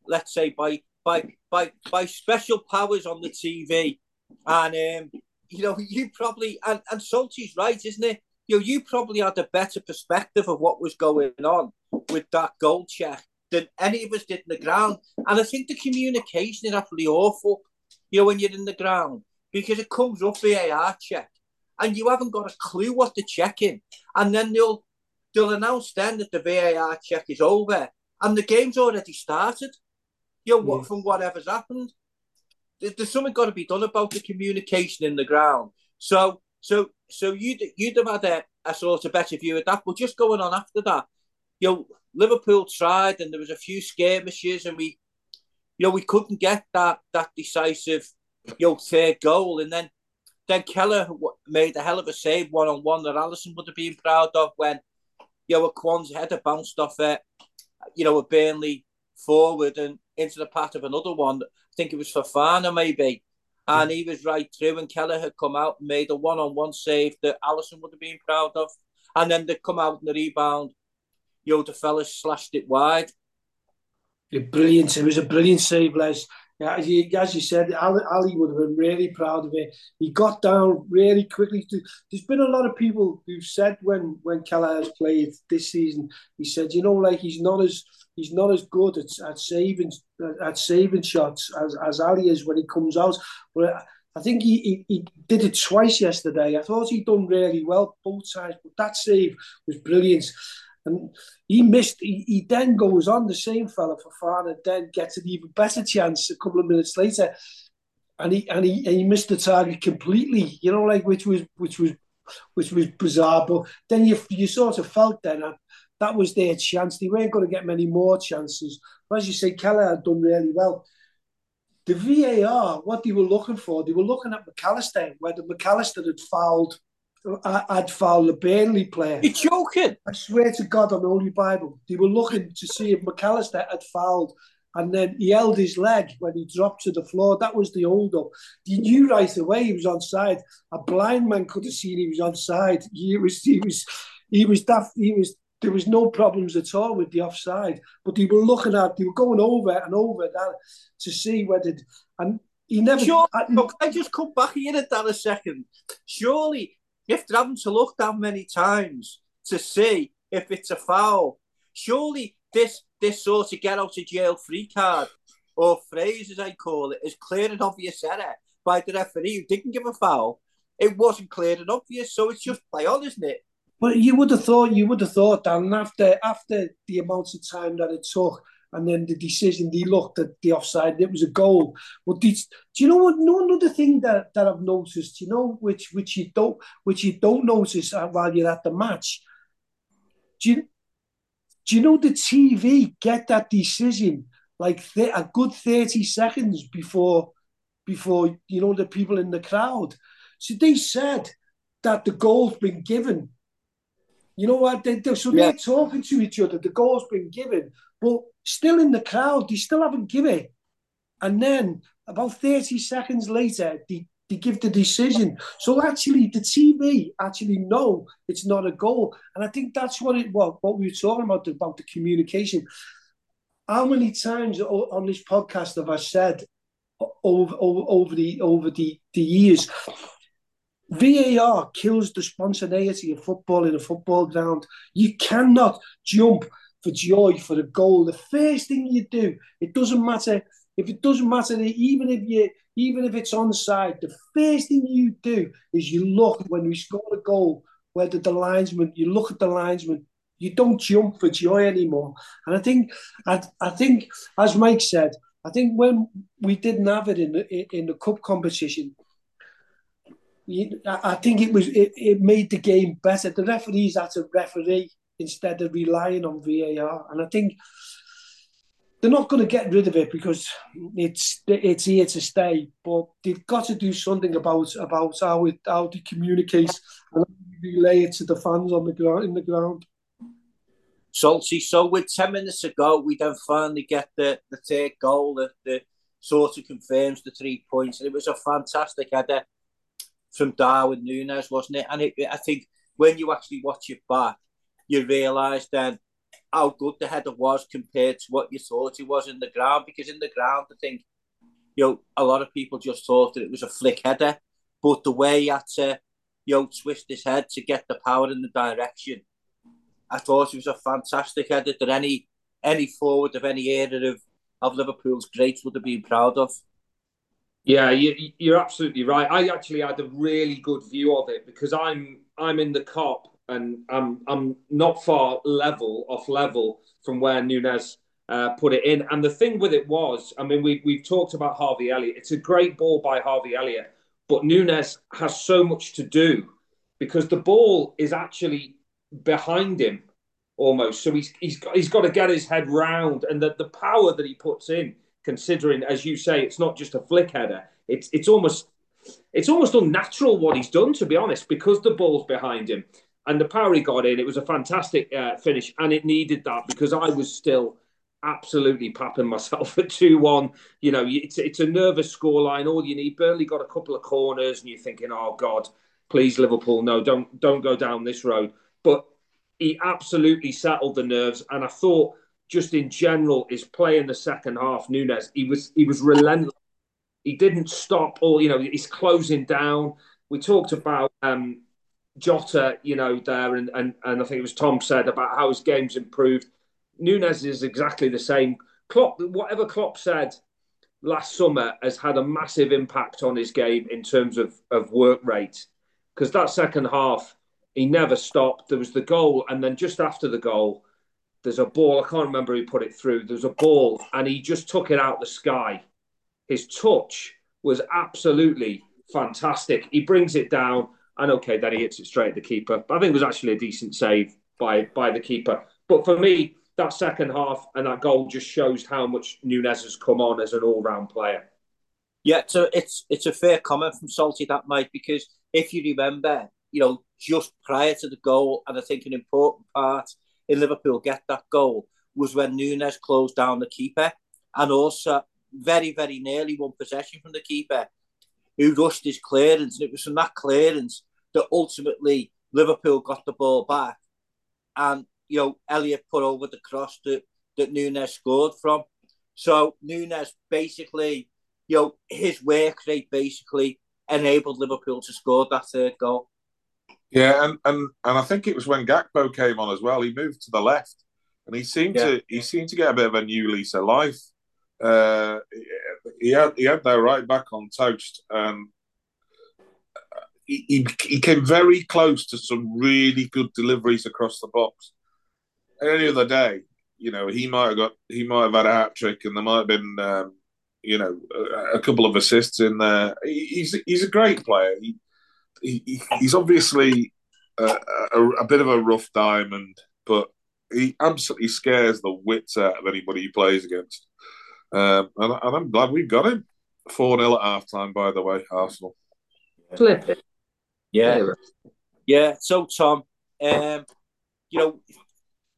Speaker 1: Let's say by by by by special powers on the TV, and um, you know you probably and and Salty's right, isn't it? You know, you probably had a better perspective of what was going on with that goal check than any of us did in the ground. And I think the communication is absolutely awful. You know, when you're in the ground because it comes up VAR check, and you haven't got a clue what they're checking, and then they'll they'll announce then that the VAR check is over, and the game's already started. You know, what, yeah. from whatever's happened, there's something got to be done about the communication in the ground. So, so, so you'd you'd have had a, a sort of better view of that. But just going on after that, you know, Liverpool tried, and there was a few skirmishes, and we, you know, we couldn't get that that decisive you know, third goal. And then then Kelleher made a hell of a save one on one that Alisson would have been proud of when, you know, Quansah header bounced off it, you know, a Burnley forward and into the path of another one. I think it was Fofana maybe. And he was right through, and Kelleher had come out and made a one on one save that Alisson would have been proud of. And then they come out in the rebound. You know, the fellas slashed it wide.
Speaker 2: Brilliant. It was a brilliant save, Les as you, as you said, Ali, Ali, would have been really proud of it. He got down really quickly. There's been a lot of people who've said when when Kelleher has played this season, he said, you know, like he's not as he's not as good at, at saving at saving shots as, as Ali is when he comes out. But I think he, he, he did it twice yesterday. I thought he'd done really well both times, but that save was brilliant. And he missed, he, he then goes on, the same fella for Fofana, then gets an even better chance a couple of minutes later. And he and he and he missed the target completely, you know, like which was which was which was bizarre. But then you you sort of felt then that that was their chance. They weren't going to get many more chances. But as you say, Kelleher had done really well. The VAR, what they were looking for, they were looking at Mac Allister, whether Mac Allister had fouled I'd foul the Burnley player.
Speaker 1: You're joking.
Speaker 2: I swear to God on the Holy Bible. They were looking to see if Mac Allister had fouled. And then he held his leg when he dropped to the floor. That was the hold up. He knew right away he was on side. A blind man could have seen he was on side. He was, he was, he was that, he was, there was no problems at all with the offside. But they were looking at, they were going over and over that to see whether, and he never.
Speaker 1: Sure, I, look, I just come back here at that a second. Surely if they're having to look that many times to see if it's a foul, surely this this sort of get out of jail free card or phrase as I call it is clear and obvious error by the referee who didn't give a foul. It wasn't clear and obvious, so it's just play on, isn't it?
Speaker 2: But you would have thought you would have thought that after after the amount of time that it took and then the decision they looked at the offside it was a goal. But do you know what no another thing that, that I've noticed you know which which you don't which you don't notice while you're at the match? Do you, do you know the TV get that decision like th- a good 30 seconds before before you know the people in the crowd? So they said that the goal's been given you know what? They, they, so yeah. they're talking to each other. The goal's been given, but still in the crowd, they still haven't given it. And then about 30 seconds later, they, they give the decision. So actually, the TV actually know it's not a goal. And I think that's what it what, what we were talking about, about the communication. How many times on this podcast have I said over, over, over the over the, the years VAR kills the spontaneity of football in a football ground. You cannot jump for joy for a goal. The first thing you do, it doesn't matter if it doesn't matter, even if you even if it's onside, the first thing you do is you look when we score a goal, whether the linesman, you look at the linesman, you don't jump for joy anymore. And I think, I, I think, as Mike said, I think when we didn't have it in the in the cup competition, I think it was it, it made the game better. The referees had to referee instead of relying on VAR, and I think they're not going to get rid of it because it's it's here to stay. But they've got to do something about about how it how they communicate and relay it to the fans on the ground in the ground.
Speaker 1: Salty. So with ten minutes ago, we then finally get the the third goal that the sort of confirms the three points, and it was a fantastic header from Darwin Nunez, wasn't it? And it, I think when you actually watch it back, you realise then how good the header was compared to what you thought it was in the ground. Because in the ground, I think you know a lot of people just thought that it was a flick header, but the way he had to you know twist his head to get the power in the direction, I thought it was a fantastic header that any any forward of any era of of Liverpool's greats would have been proud of.
Speaker 3: Yeah, you, are absolutely right. I actually had a really good view of it because I'm I'm in the Kop and I'm I'm not far level off level from where Nunez uh, put it in. And the thing with it was, I mean, we we've talked about Harvey Elliott. It's a great ball by Harvey Elliott, but Nunez has so much to do because the ball is actually behind him almost. So he's he's got he's got to get his head round, and the the power that he puts in considering, as you say, it's not just a flick header. It's it's almost it's almost unnatural what he's done, to be honest, because the ball's behind him and the power he got in. It was a fantastic uh, finish, and it needed that because I was still absolutely papping myself at two one. You know, it's it's a nervous scoreline. All you need, Burnley got a couple of corners, and you're thinking, oh God, please Liverpool, no, don't don't go down this road. But he absolutely settled the nerves, and I thought just in general, his play in the second half, Nunez, he was he was relentless. He didn't stop, all, you know, he's closing down. We talked about um, Jota, you know, there, and, and and I think it was Tom said about how his game's improved. Nunez is exactly the same. Klopp, whatever Klopp said last summer, has had a massive impact on his game in terms of of work rate. Because that second half, he never stopped. There was the goal, and then just after the goal, there's a ball. I can't remember who put it through. There's a ball, and he just took it out the sky. His touch was absolutely fantastic. He brings it down, and okay, then he hits it straight at the keeper. I think it was actually a decent save by by the keeper. But for me, that second half and that goal just shows how much Nunez has come on as an all round player.
Speaker 1: Yeah, so it's it's a fair comment from Salty that might because if you remember, you know, just prior to the goal, and I think an important part in Liverpool get that goal was when Nunez closed down the keeper and also very, very nearly won possession from the keeper who rushed his clearance. And it was from that clearance that ultimately Liverpool got the ball back. And, you know, Elliott put over the cross that, that Nunez scored from. So Nunez basically, you know, his work rate basically enabled Liverpool to score that third goal.
Speaker 4: Yeah, and, and and I think it was when Gakpo came on as well. He moved to the left, and he seemed yeah. to he seemed to get a bit of a new lease of life. Uh, he had he had their right back on toast, and he, he, he came very close to some really good deliveries across the box. Any other day, you know, he might have got he might have had a hat trick, and there might have been um, you know a, a, couple of assists in there. He's he's a great player. He, he, he's obviously a, a, a, bit of a rough diamond, but he absolutely scares the wits out of anybody he plays against. Um, and, and, I'm glad we got him. 4 0 at half time, by the way, Arsenal.
Speaker 1: Flip it. Yeah. Yeah. So, Tom, um, you know,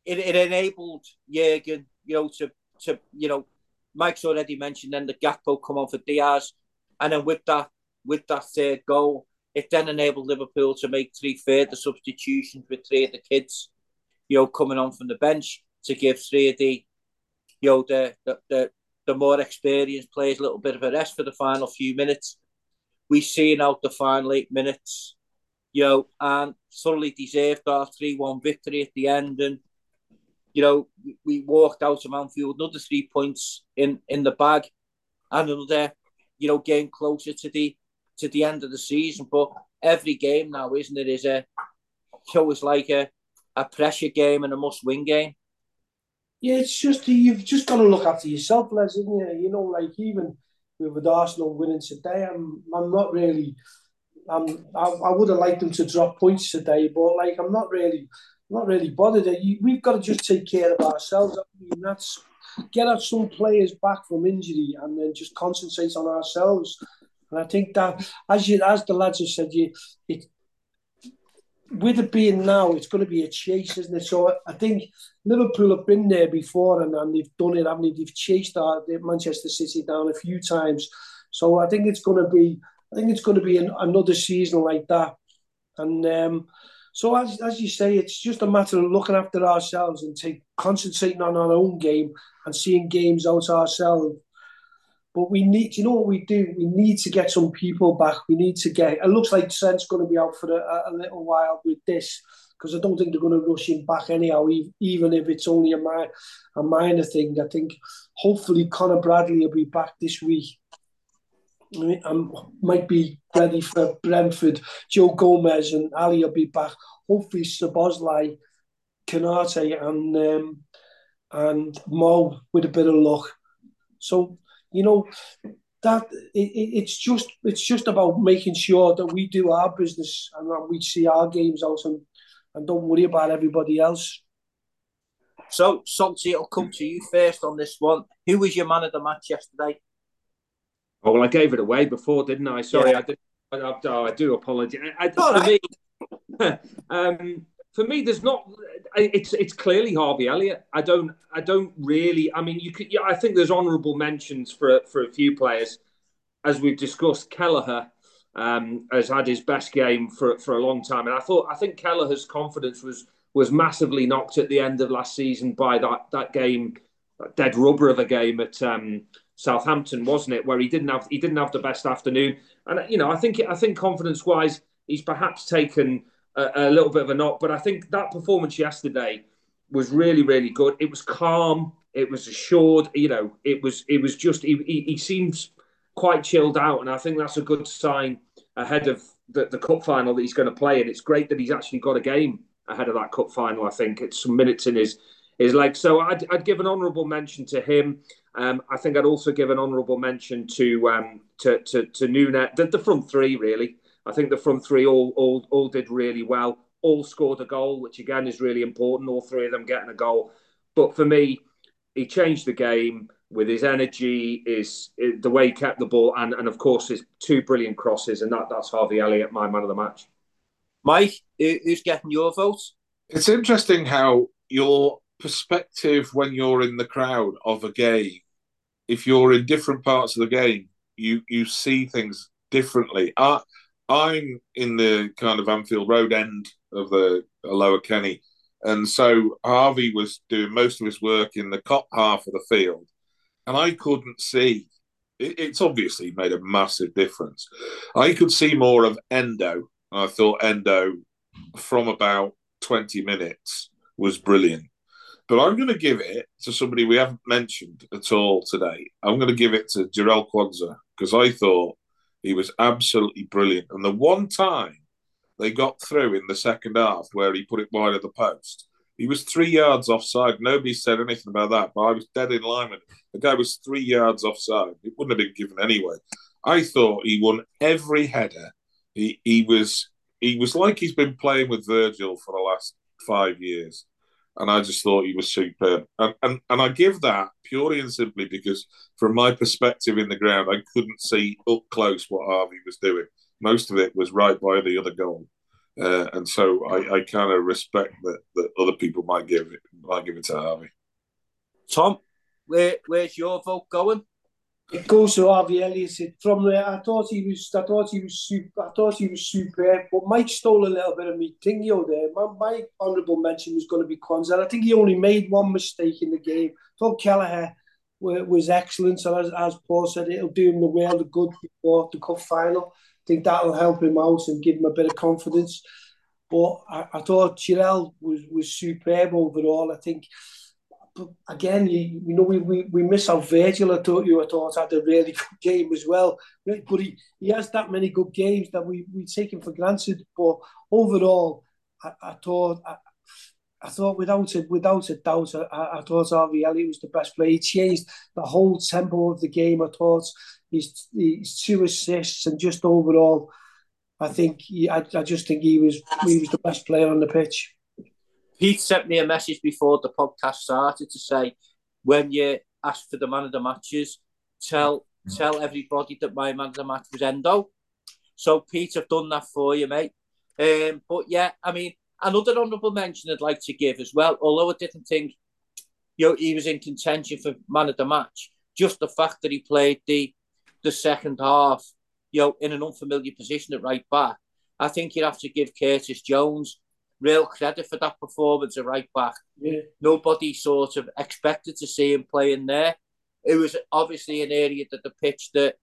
Speaker 1: it, it enabled Jurgen, you know, to, to, you know, Mike's already mentioned then the Gakpo come on for Diaz. And then with that, with that third goal, it then enabled Liverpool to make three further substitutions with three of the kids, you know, coming on from the bench to give three of the, you know, the the, the, the more experienced players a little bit of a rest for the final few minutes. We seen out the final eight minutes, you know, and thoroughly deserved our 3 1 victory at the end. And, you know, we walked out of Anfield, another three points in, in the bag, and another, you know, game closer to the to the end of the season. But every game now, isn't it, is a it's like a, a pressure game and a must win game.
Speaker 2: Yeah, it's just you've just got to look after yourself, Les, isn't you? You know, like even with Arsenal winning today, I'm I'm not really. I'm, I, I would have liked them to drop points today, but like I'm not really, not really bothered. We've got to just take care of ourselves. I mean, that's get out some players back from injury and then just concentrate on ourselves. And I think that, as you, as the lads have said, you, it, with it being now, it's going to be a chase, isn't it? So I think Liverpool have been there before and, and they've done it, haven't they? They've chased our, Manchester City down a few times. So I think it's going to be I think it's going to be an, another season like that. And um, so, as, as you say, it's just a matter of looking after ourselves and take, concentrating on our own game and seeing games out ourselves. But we need, you know what we do? We need to get some people back. We need to get, it looks like Trent's going to be out for a, a little while with this because I don't think they're going to rush him back anyhow, even if it's only a, mi- a minor thing. I think hopefully Connor Bradley will be back this week. I mean, um, might be ready for Brentford. Joe Gomez and Ali will be back. Hopefully, Szoboszlai, Konaté, and um, and Mo with a bit of luck. So you know that it, it's just it's just about making sure that we do our business and that we see our games out and and don't worry about everybody else.
Speaker 1: So, Salty, it'll come to you first on this one. Who was your man of the match yesterday?
Speaker 3: Oh, well, I gave it away before, didn't I? Sorry, yeah. I did. I, I, I do apologise. I, for me, um, for me, there's not. It's it's clearly Harvey Elliott. I don't I don't really. I mean, you could. Yeah, I think there's honourable mentions for for a few players, as we've discussed. Kelleher um, has had his best game for for a long time, and I thought I think Kelleher's confidence was was massively knocked at the end of last season by that that game, that dead rubber of a game at um, Southampton, wasn't it? Where he didn't have he didn't have the best afternoon, and you know I think I think confidence wise he's perhaps taken a, a little bit of a knock, but I think that performance yesterday was really really good. It was calm, it was assured, you know, it was it was just he, he, he seems quite chilled out, and I think that's a good sign ahead of the, the cup final that he's going to play. And it's great that he's actually got a game ahead of that cup final. I think it's some minutes in his his leg. So I'd, I'd give an honourable mention to him. Um, I think I'd also give an honourable mention to um, to to, to Nuna, the, the front three really. I think the front three all all all did really well. All scored a goal, which again is really important. All three of them getting a goal. But for me, he changed the game with his energy, is the way he kept the ball, and, and of course his two brilliant crosses, and that, that's Harvey Elliott, my man of the match.
Speaker 1: Mike, who's getting your vote?
Speaker 4: It's interesting how your perspective when you're in the crowd of a game, if you're in different parts of the game, you you see things differently. I, I'm in the kind of Anfield Road end of the Lower Kenny, and so Harvey was doing most of his work in the Kop half of the field, and I couldn't see. it's obviously made a massive difference. I could see more of Endo. I thought Endo, from about twenty minutes, was brilliant. But I'm going to give it to somebody we haven't mentioned at all today. I'm going to give it to Jarell Quansah because I thought he was absolutely brilliant. And the one time they got through in the second half where he put it wide of the post, he was three yards offside. Nobody said anything about that, but I was dead in line with it. The guy was three yards offside. It wouldn't have been given anyway. I thought he won every header. He he was he was like he's been playing with Virgil for the last five years. And I just thought he was superb. And, and and I give that purely and simply because from my perspective in the ground, I couldn't see up close what Harvey was doing. Most of it was right by the other goal. Uh, and so I, I kind of respect that, that other people might give it might give it to Harvey.
Speaker 1: Tom, where where's your vote going?
Speaker 2: It goes to Harvey Elliott. From there, I thought he was, I thought he was super, I thought he was superb. But Mike stole a little bit of me thingy out there. My, my honourable mention was going to be Quansah. I think he only made one mistake in the game. Thought Kelleher was excellent. So as, as Paul said, it'll do him the world of good before the cup final I think that'll help him out and give him a bit of confidence. But I, I thought Jarell was was superb overall. I think, again, you, you know, we, we, we miss out Virgil. I thought you I thought had a really good game as well. But he, he has that many good games that we, we take him for granted. But overall, I, I thought I, I thought without a without a doubt, I, I thought Harvey Elliott was the best player. He changed the whole tempo of the game. I thought his, his two assists and just overall, I think he, I, I just think he was he was the best player on the pitch.
Speaker 1: Pete sent me a message before the podcast started to say, when you ask for the man of the matches, tell tell everybody that my man of the match was Endo. So Pete, I've done that for you, mate. Um, but yeah, I mean, another honourable mention I'd like to give as well, although I didn't think you know, he was in contention for man of the match, just the fact that he played the the second half, you know, in an unfamiliar position at right back. I think you'd have to give Curtis Jones real credit for that performance at right back.
Speaker 2: Yeah.
Speaker 1: Nobody sort of expected to see him playing there. It was obviously an area that the pitch that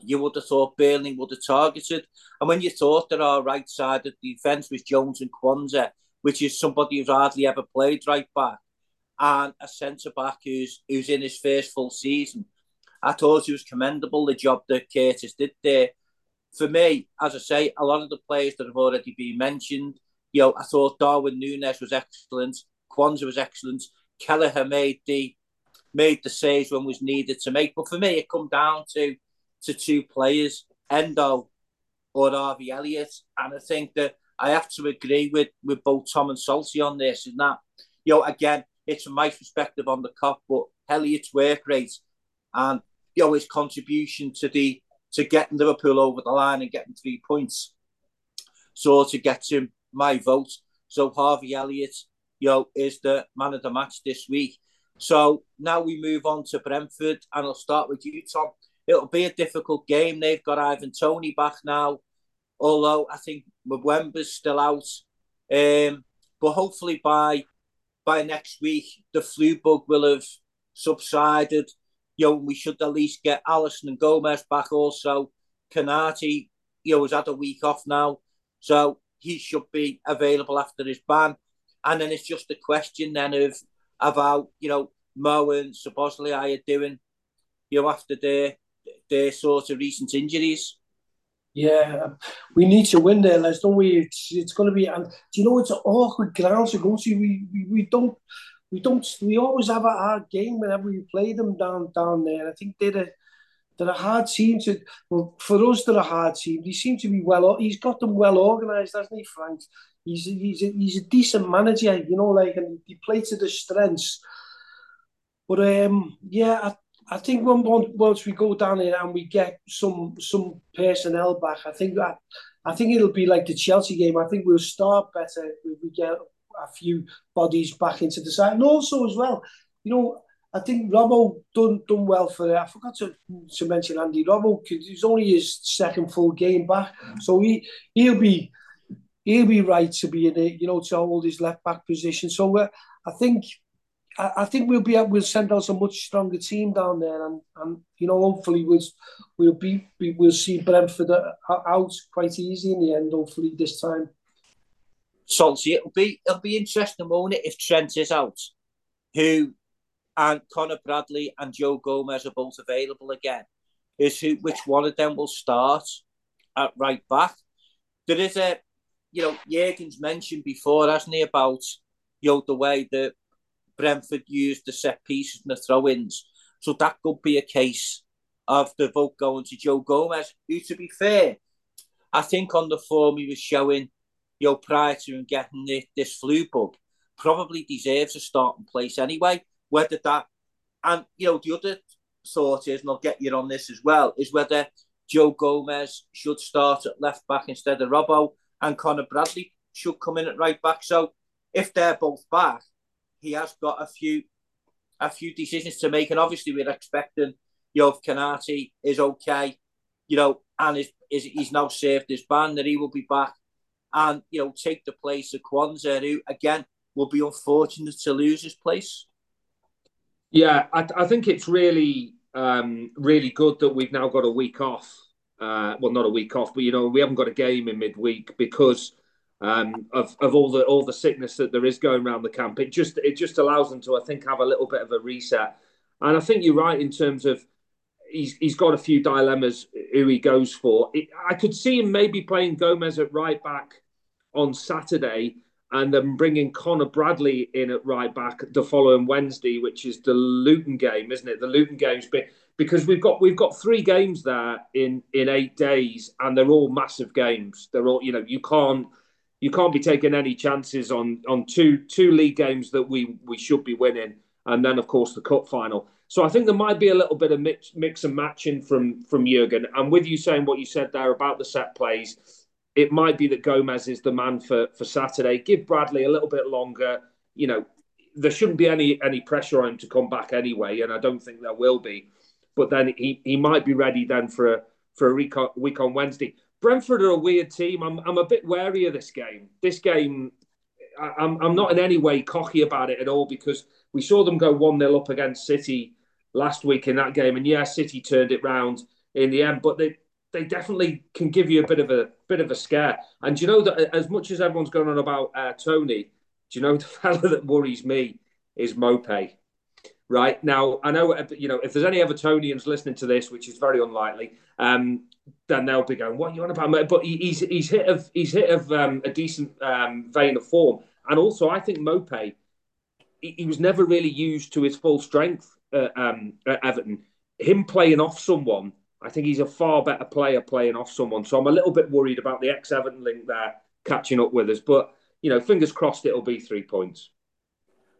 Speaker 1: you would have thought Burnley would have targeted. And when you thought that our right side of the defence was Jones and Quansah, which is somebody who's hardly ever played right back, and a centre back who's who's in his first full season, I thought it was commendable the job that Curtis did there. For me, as I say, a lot of the players that have already been mentioned, you know, I thought Darwin Núñez was excellent, Quansah was excellent, Kelleher made the made the saves when was needed to make. But for me, it come down to to two players, Endo or Harvey Elliott. And I think that I have to agree with, with both Tom and Salty on this. And that, you know, again, it's from my perspective on the cup, but Elliott's work rate and you know his contribution to the to getting Liverpool over the line and getting three points. So to get him my vote. So Harvey Elliott, you know, is the man of the match this week. So now we move on to Brentford, and I'll start with you, Tom it'll be a difficult game. They've got Ivan Toney back now, although I think Mbeumo's still out. Um, but hopefully by by next week, the flu bug will have subsided. You know, we should at least get Alisson and Gomez back. Also, Konaté, you know, has had a week off now, so he should be available after his ban. And then it's just a question then of about you know Mo and Szoboszlai are doing, you know, after their their sort of recent injuries.
Speaker 2: Yeah, we need to win there, Les, don't we? It's, it's going to be, and do you know it's an awkward ground to go to. We, we we don't we don't we always have a hard game whenever we play them down down there. I think they're they're a hard team to. Well, for us, they're a hard team. They seem to be well. He's got them well organised, hasn't he, Frank? He's a, he's a, he's a decent manager, you know, like and he plays to the strengths. But um, yeah, I, I think when once we go down there and we get some some personnel back, I think that I think it'll be like the Chelsea game. I think we'll start better if we get a few bodies back into the side, and also as well, you know. I think Robbo done done well for it. I forgot to, to mention Andy Robbo. He's only his second full game back, so he he'll be he'll be right to be in it. You know, to hold his left back position. So uh, I think I, I think we'll be we'll send out a much stronger team down there, and, and you know hopefully we'll we'll be we'll see Brentford out quite easy in the end. Hopefully this time.
Speaker 1: Salty, it'll be it'll be interesting, won't it, if Trent is out, who and Connor Bradley and Joe Gomez are both available again. Is who which one of them will start at right back? There is a, you know, Jurgen's mentioned before, hasn't he, about you know the way that Brentford used the set pieces and the throw-ins. So that could be a case of the vote going to Joe Gomez, who, to be fair, I think on the form he was showing, you know, prior to him getting the, this flu bug, probably deserves a starting place anyway. Whether that, and, you know, the other thought is, and I'll get you on this as well, is whether Joe Gomez should start at left back instead of Robbo and Connor Bradley should come in at right back. So if they're both back, he has got a few a few decisions to make, and obviously we're expecting you know, if Konaté is okay, you know, and is, is he's now saved his ban that he will be back and you know take the place of Quansah, who again will be unfortunate to lose his place.
Speaker 3: Yeah, I, I think it's really um, really good that we've now got a week off. Uh, well, not a week off, but you know we haven't got a game in midweek because um, of, of all the all the sickness that there is going around the camp. It just it just allows them to, I think, have a little bit of a reset. And I think you're right in terms of he's he's got a few dilemmas who he goes for. It, I could see him maybe playing Gomez at right back on Saturday and then bringing Connor Bradley in at right back the following Wednesday, which is the Luton game, isn't it? The Luton games, because we've got we've got three games there in in eight days, and they're all massive games. They're all you know you can't you can't be taking any chances on on two two league games that we we should be winning, and then of course the cup final. So I think there might be a little bit of mix, mix and matching from from Jurgen. And with you saying what you said there about the set plays, it might be that Gomez is the man for for Saturday. Give Bradley a little bit longer. You know, there shouldn't be any any pressure on him to come back anyway, and I don't think there will be. But then he he might be ready then for a for a week on, week on Wednesday. Brentford are a weird team. I'm, I'm a bit wary of this game. This game, I, I'm, I'm not in any way cocky about it at all because we saw them go 1 0 up against City last week in that game. And yeah, City turned it round in the end, but they, they definitely can give you a bit of a bit of a scare. And you know that as much as everyone's going on about uh, Toney, do you know the fella that worries me is Maupay? Right now, I know you know if there's any Evertonians listening to this, which is very unlikely, um, then they'll be going, "What are you on about?" But he, he's he's hit of he's hit of um, a decent um, vein of form, and also I think Maupay, he, he, was never really used to his full strength at, um, at Everton. Him playing off someone, I think he's a far better player playing off someone. So I'm a little bit worried about the ex Everton link there catching up with us, but you know, fingers crossed it'll be three points.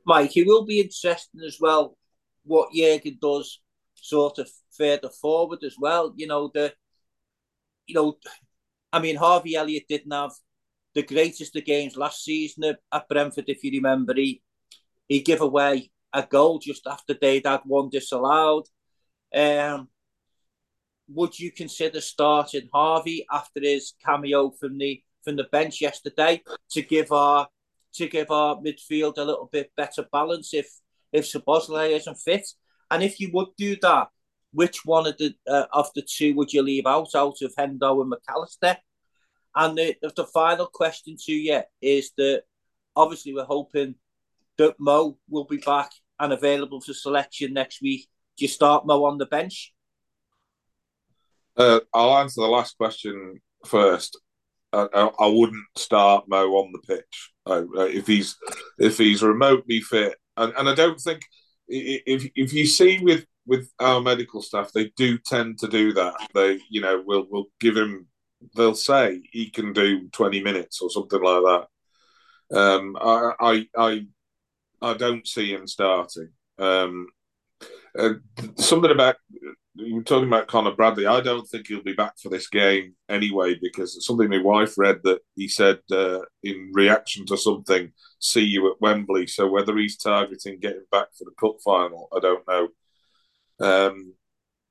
Speaker 1: Mike, it will be interesting as well what Jurgen does sort of further forward as well. You know, the you know, I mean Harvey Elliott didn't have the greatest of games last season at, Brentford, if you remember. He he gave away a goal just after they'd had one disallowed. Um, would you consider starting Harvey after his cameo from the from the bench yesterday to give our to give our midfield a little bit better balance if if Szoboszlai isn't fit. And if you would do that, which one of the uh, of the two would you leave out out of Hendo and Mac Allister? And the, the final question to you is that obviously we're hoping that Mo will be back and available for selection next week. Do you start Mo on the bench?
Speaker 4: Uh, I'll answer the last question first. I, I, wouldn't start Mo on the pitch uh, if he's if he's remotely fit, and, and I don't think if if you see with with our medical staff, they do tend to do that. They you know will will give him. They'll say he can do twenty minutes or something like that. Um, I I I, I don't see him starting. Um, uh, something about were talking about Conor Bradley. I don't think he'll be back for this game anyway because something my wife read that he said uh, in reaction to something, "See you at Wembley." So whether he's targeting getting back for the cup final, I don't know. Um,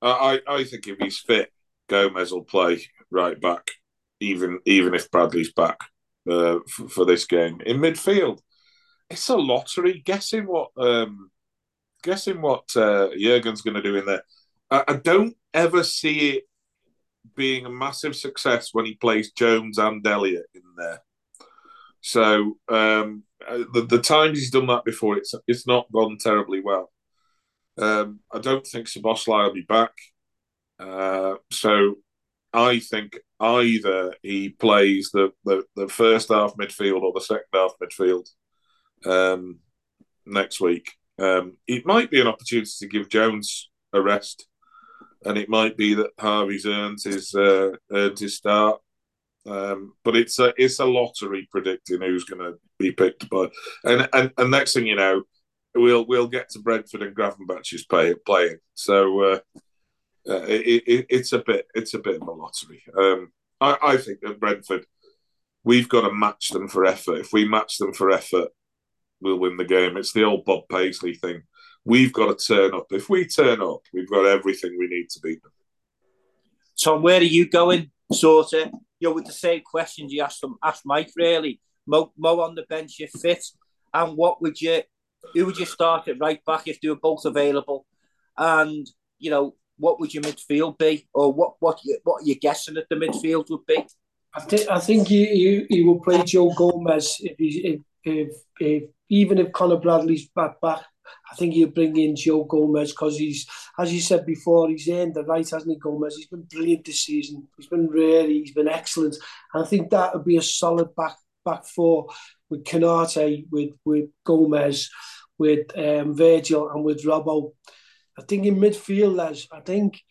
Speaker 4: I I think if he's fit, Gomez will play right back, even even if Bradley's back uh, for, for, this game in midfield. It's a lottery guessing what um, guessing what uh, Jurgen's going to do in there. I, don't ever see it being a massive success when he plays Jones and Elliott in there. So um, uh, the the times he's done that before, it's it's not gone terribly well. Um, I don't think Szoboszlai will be back. Uh, so I think either he plays the, the, the, first half midfield or the second half midfield um, next week. Um, it might be an opportunity to give Jones a rest and it might be that Harvey's earned his uh, earned his start. Um, but it's a it's a lottery predicting who's going to be picked by, and, and and next thing you know, we'll we'll get to Brentford and Gravenberch's play, playing. So uh, uh, it, it, it's a bit it's a bit of a lottery. Um, I, I think that Brentford, we've got to match them for effort. If we match them for effort, we'll win the game. It's the old Bob Paisley thing we've got to turn up. If we turn up, we've got everything we need to beat them.
Speaker 1: Tom, where are you going? Sort of, you know, with the same questions you asked them, asked Mike. Really, Mo, Mo on the bench, you fit, and what would you, who would you start at right back if they were both available, and you know, what would your midfield be, or what what you, what are you guessing that the midfield would be?
Speaker 2: I think I think he, he, he will play Joe Gomez if he if, if, if even if Conor Bradley's back back I think he'll bring in Joe Gomez because he's, as you said before, he's earned the right, hasn't he, Gomez? He's been brilliant this season. He's been really, he's been excellent. And I think that would be a solid back back four with Konaté, with with Gomez, with um, Virgil, and with Robbo. I think in midfield, Les, I think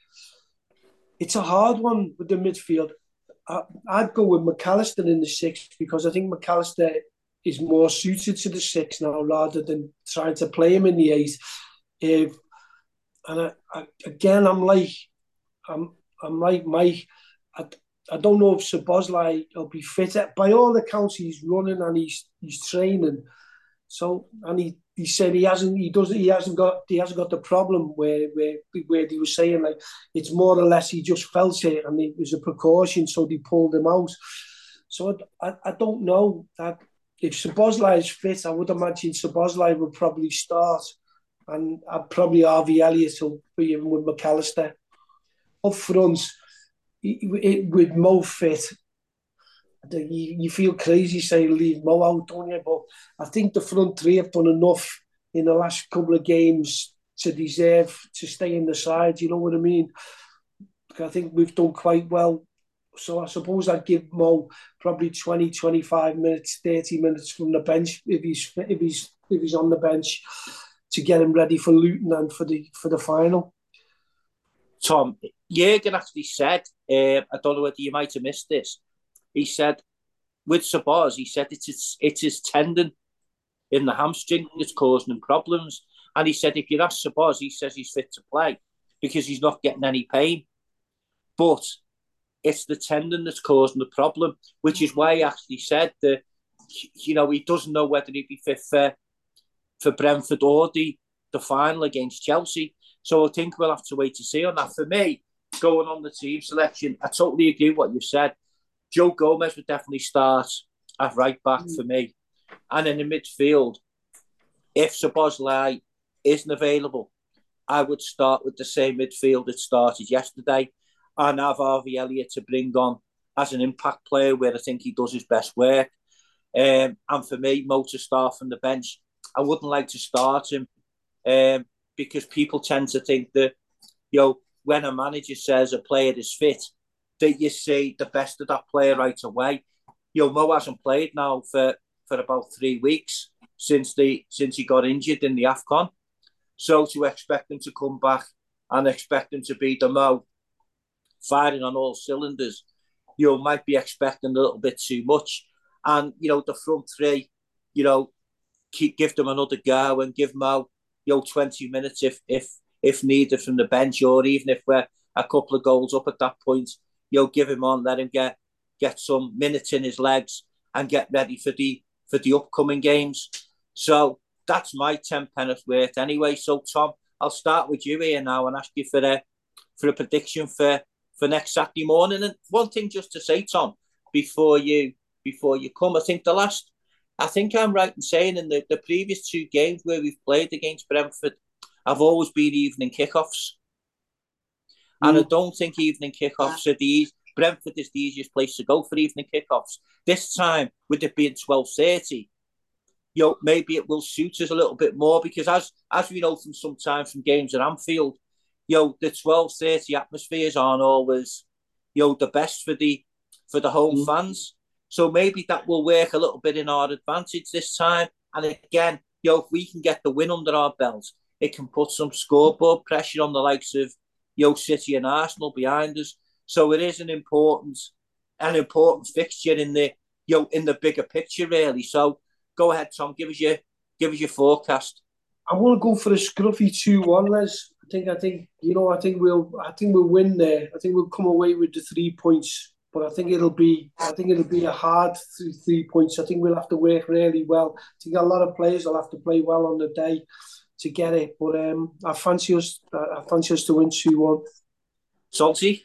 Speaker 2: it's a hard one with the midfield. I, I'd go with Mac Allister in the six because I think Mac Allister is more suited to the six now rather than trying to play him in the eight. If and I, I, again, I'm like, I'm, I'm like Mike. I, I don't know if Szoboszlai will be fit. By all accounts, he's running and he's he's training. So and he he said he hasn't he doesn't he hasn't got he hasn't got the problem where where where he was saying like it's more or less he just felt it and it was a precaution so they pulled him out. So I, I don't know that if Szoboszlai is fit, I would imagine Szoboszlai would probably start and I'd probably Harvey Elliott will be even with Mac Allister. Up front, with Mo fit, you feel crazy saying leave Mo out, don't you? But I think the front three have done enough in the last couple of games to deserve to stay in the side. You know what I mean? I think we've done quite well. So I suppose I'd give Mo probably 20, 25 minutes, 30 minutes from the bench if he's if he's if he's on the bench to get him ready for Luton and for the for the final.
Speaker 1: Tom, Jurgen actually said, uh, I don't know whether you might have missed this, he said, with Sabaz, he said it's his, it's his tendon in the hamstring that's causing him problems. And he said, if you ask Sabaz, he says he's fit to play because he's not getting any pain. But it's the tendon that's causing the problem, which is why he actually said that, you know, he doesn't know whether he'd be fit for, for Brentford or the, the final against Chelsea. So I think we'll have to wait to see on that. For me, going on the team selection, I totally agree what you said. Joe Gomez would definitely start at right back mm. for me. And in the midfield, if Szoboszlai isn't available, I would start with the same midfield that started yesterday and have Harvey Elliott to bring on as an impact player where I think he does his best work. Um, and for me, Mo to start from the bench, I wouldn't like to start him um, because people tend to think that, you know, when a manager says a player is fit, that you see the best of that player right away. You know, Mo hasn't played now for, for about three weeks since the since he got injured in the AFCON. So to expect him to come back and expect him to be the Mo firing on all cylinders, you know, might be expecting a little bit too much. And, you know, the front three, you know, keep give them another go and give Mo, you know, 20 minutes if if if needed from the bench, or even if we're a couple of goals up at that point, you'll give him on, let him get get some minutes in his legs and get ready for the for the upcoming games. So that's my ten penneth worth anyway. So Tom, I'll start with you here now and ask you for a for a prediction for for next Saturday morning. And one thing just to say, Tom, before you before you come, I think the last I think I'm right in saying in the, the previous two games where we've played against Brentford, I've always been evening kickoffs. And I mm. don't think evening kickoffs are the Brentford is the easiest place to go for evening kickoffs. This time, with it being twelve thirty, you know, maybe it will suit us a little bit more because as as we know from sometimes from games at Anfield, you know, the twelve thirty atmospheres aren't always, you know, the best for the for the home mm. fans. So maybe that will work a little bit in our advantage this time. And again, you know, if we can get the win under our belts, it can put some scoreboard pressure on the likes of Yo City and Arsenal behind us. So it is an important an important fixture in the you know, in the bigger picture really. So go ahead, Tom, give us your give us your forecast.
Speaker 2: I want to go for a scruffy two one, Les. I think I think you know I think we'll I think we'll win there. I think we'll come away with the three points, but I think it'll be I think it'll be a hard three, three points. I think we'll have to work really well. I think a lot of players will have to play well on the day to get it. But um, I fancy us. I fancy us to win two one.
Speaker 1: Salty.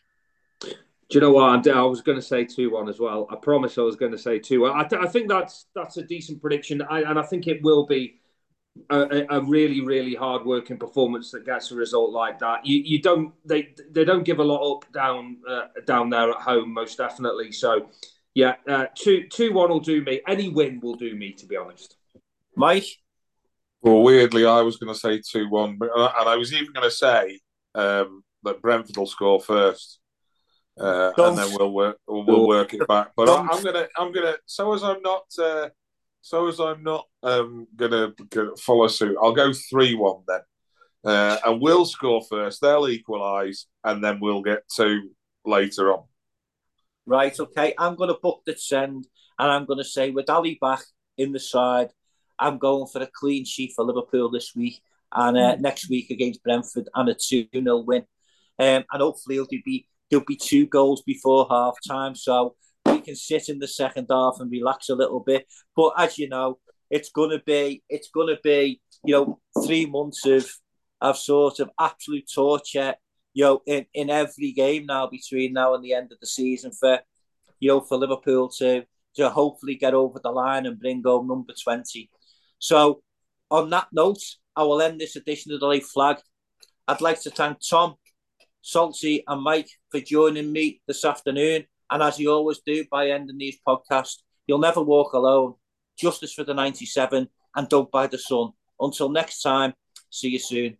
Speaker 3: Do you know what? I was going to say two one as well. I promise I was going to say two. I, th- I think that's that's a decent prediction, I, and I think it will be a, a really really hard working performance that gets a result like that. You you don't they they don't give a lot up down uh, down there at home most definitely. So yeah, uh, two two one will do me. Any win will do me to be honest.
Speaker 1: Mike.
Speaker 4: Well, weirdly, I was going to say 2 1, but and I was even going to say um, that Brentford will score first. Uh, and then we'll work we'll, we'll work it back. But I, am gonna I'm gonna so as I'm not uh, so as I'm not um, gonna, follow suit, I'll go three one then, uh, and we'll score first. They'll equalise, and then we'll get two later on.
Speaker 1: Right. Okay. I'm gonna book the send, and I'm gonna say with Ali back in the side, I'm going for a clean sheet for Liverpool this week and uh, next week against Brentford and a 2 0 win. Um, and hopefully there'll be, there'll be two goals before half time. So we can sit in the second half and relax a little bit. But as you know, it's gonna be it's gonna be you know, three months of of sort of absolute torture, you know, in, in every game now between now and the end of the season for, you know, for Liverpool to to hopefully get over the line and bring home number 20. So on that note, I will end this edition of the Late Flag. I'd like to thank Tom, Salty, and Mike for joining me this afternoon. And as you always do by ending these podcasts, you'll never walk alone. Justice for the 97 and don't buy the Sun. Until next time, see you soon.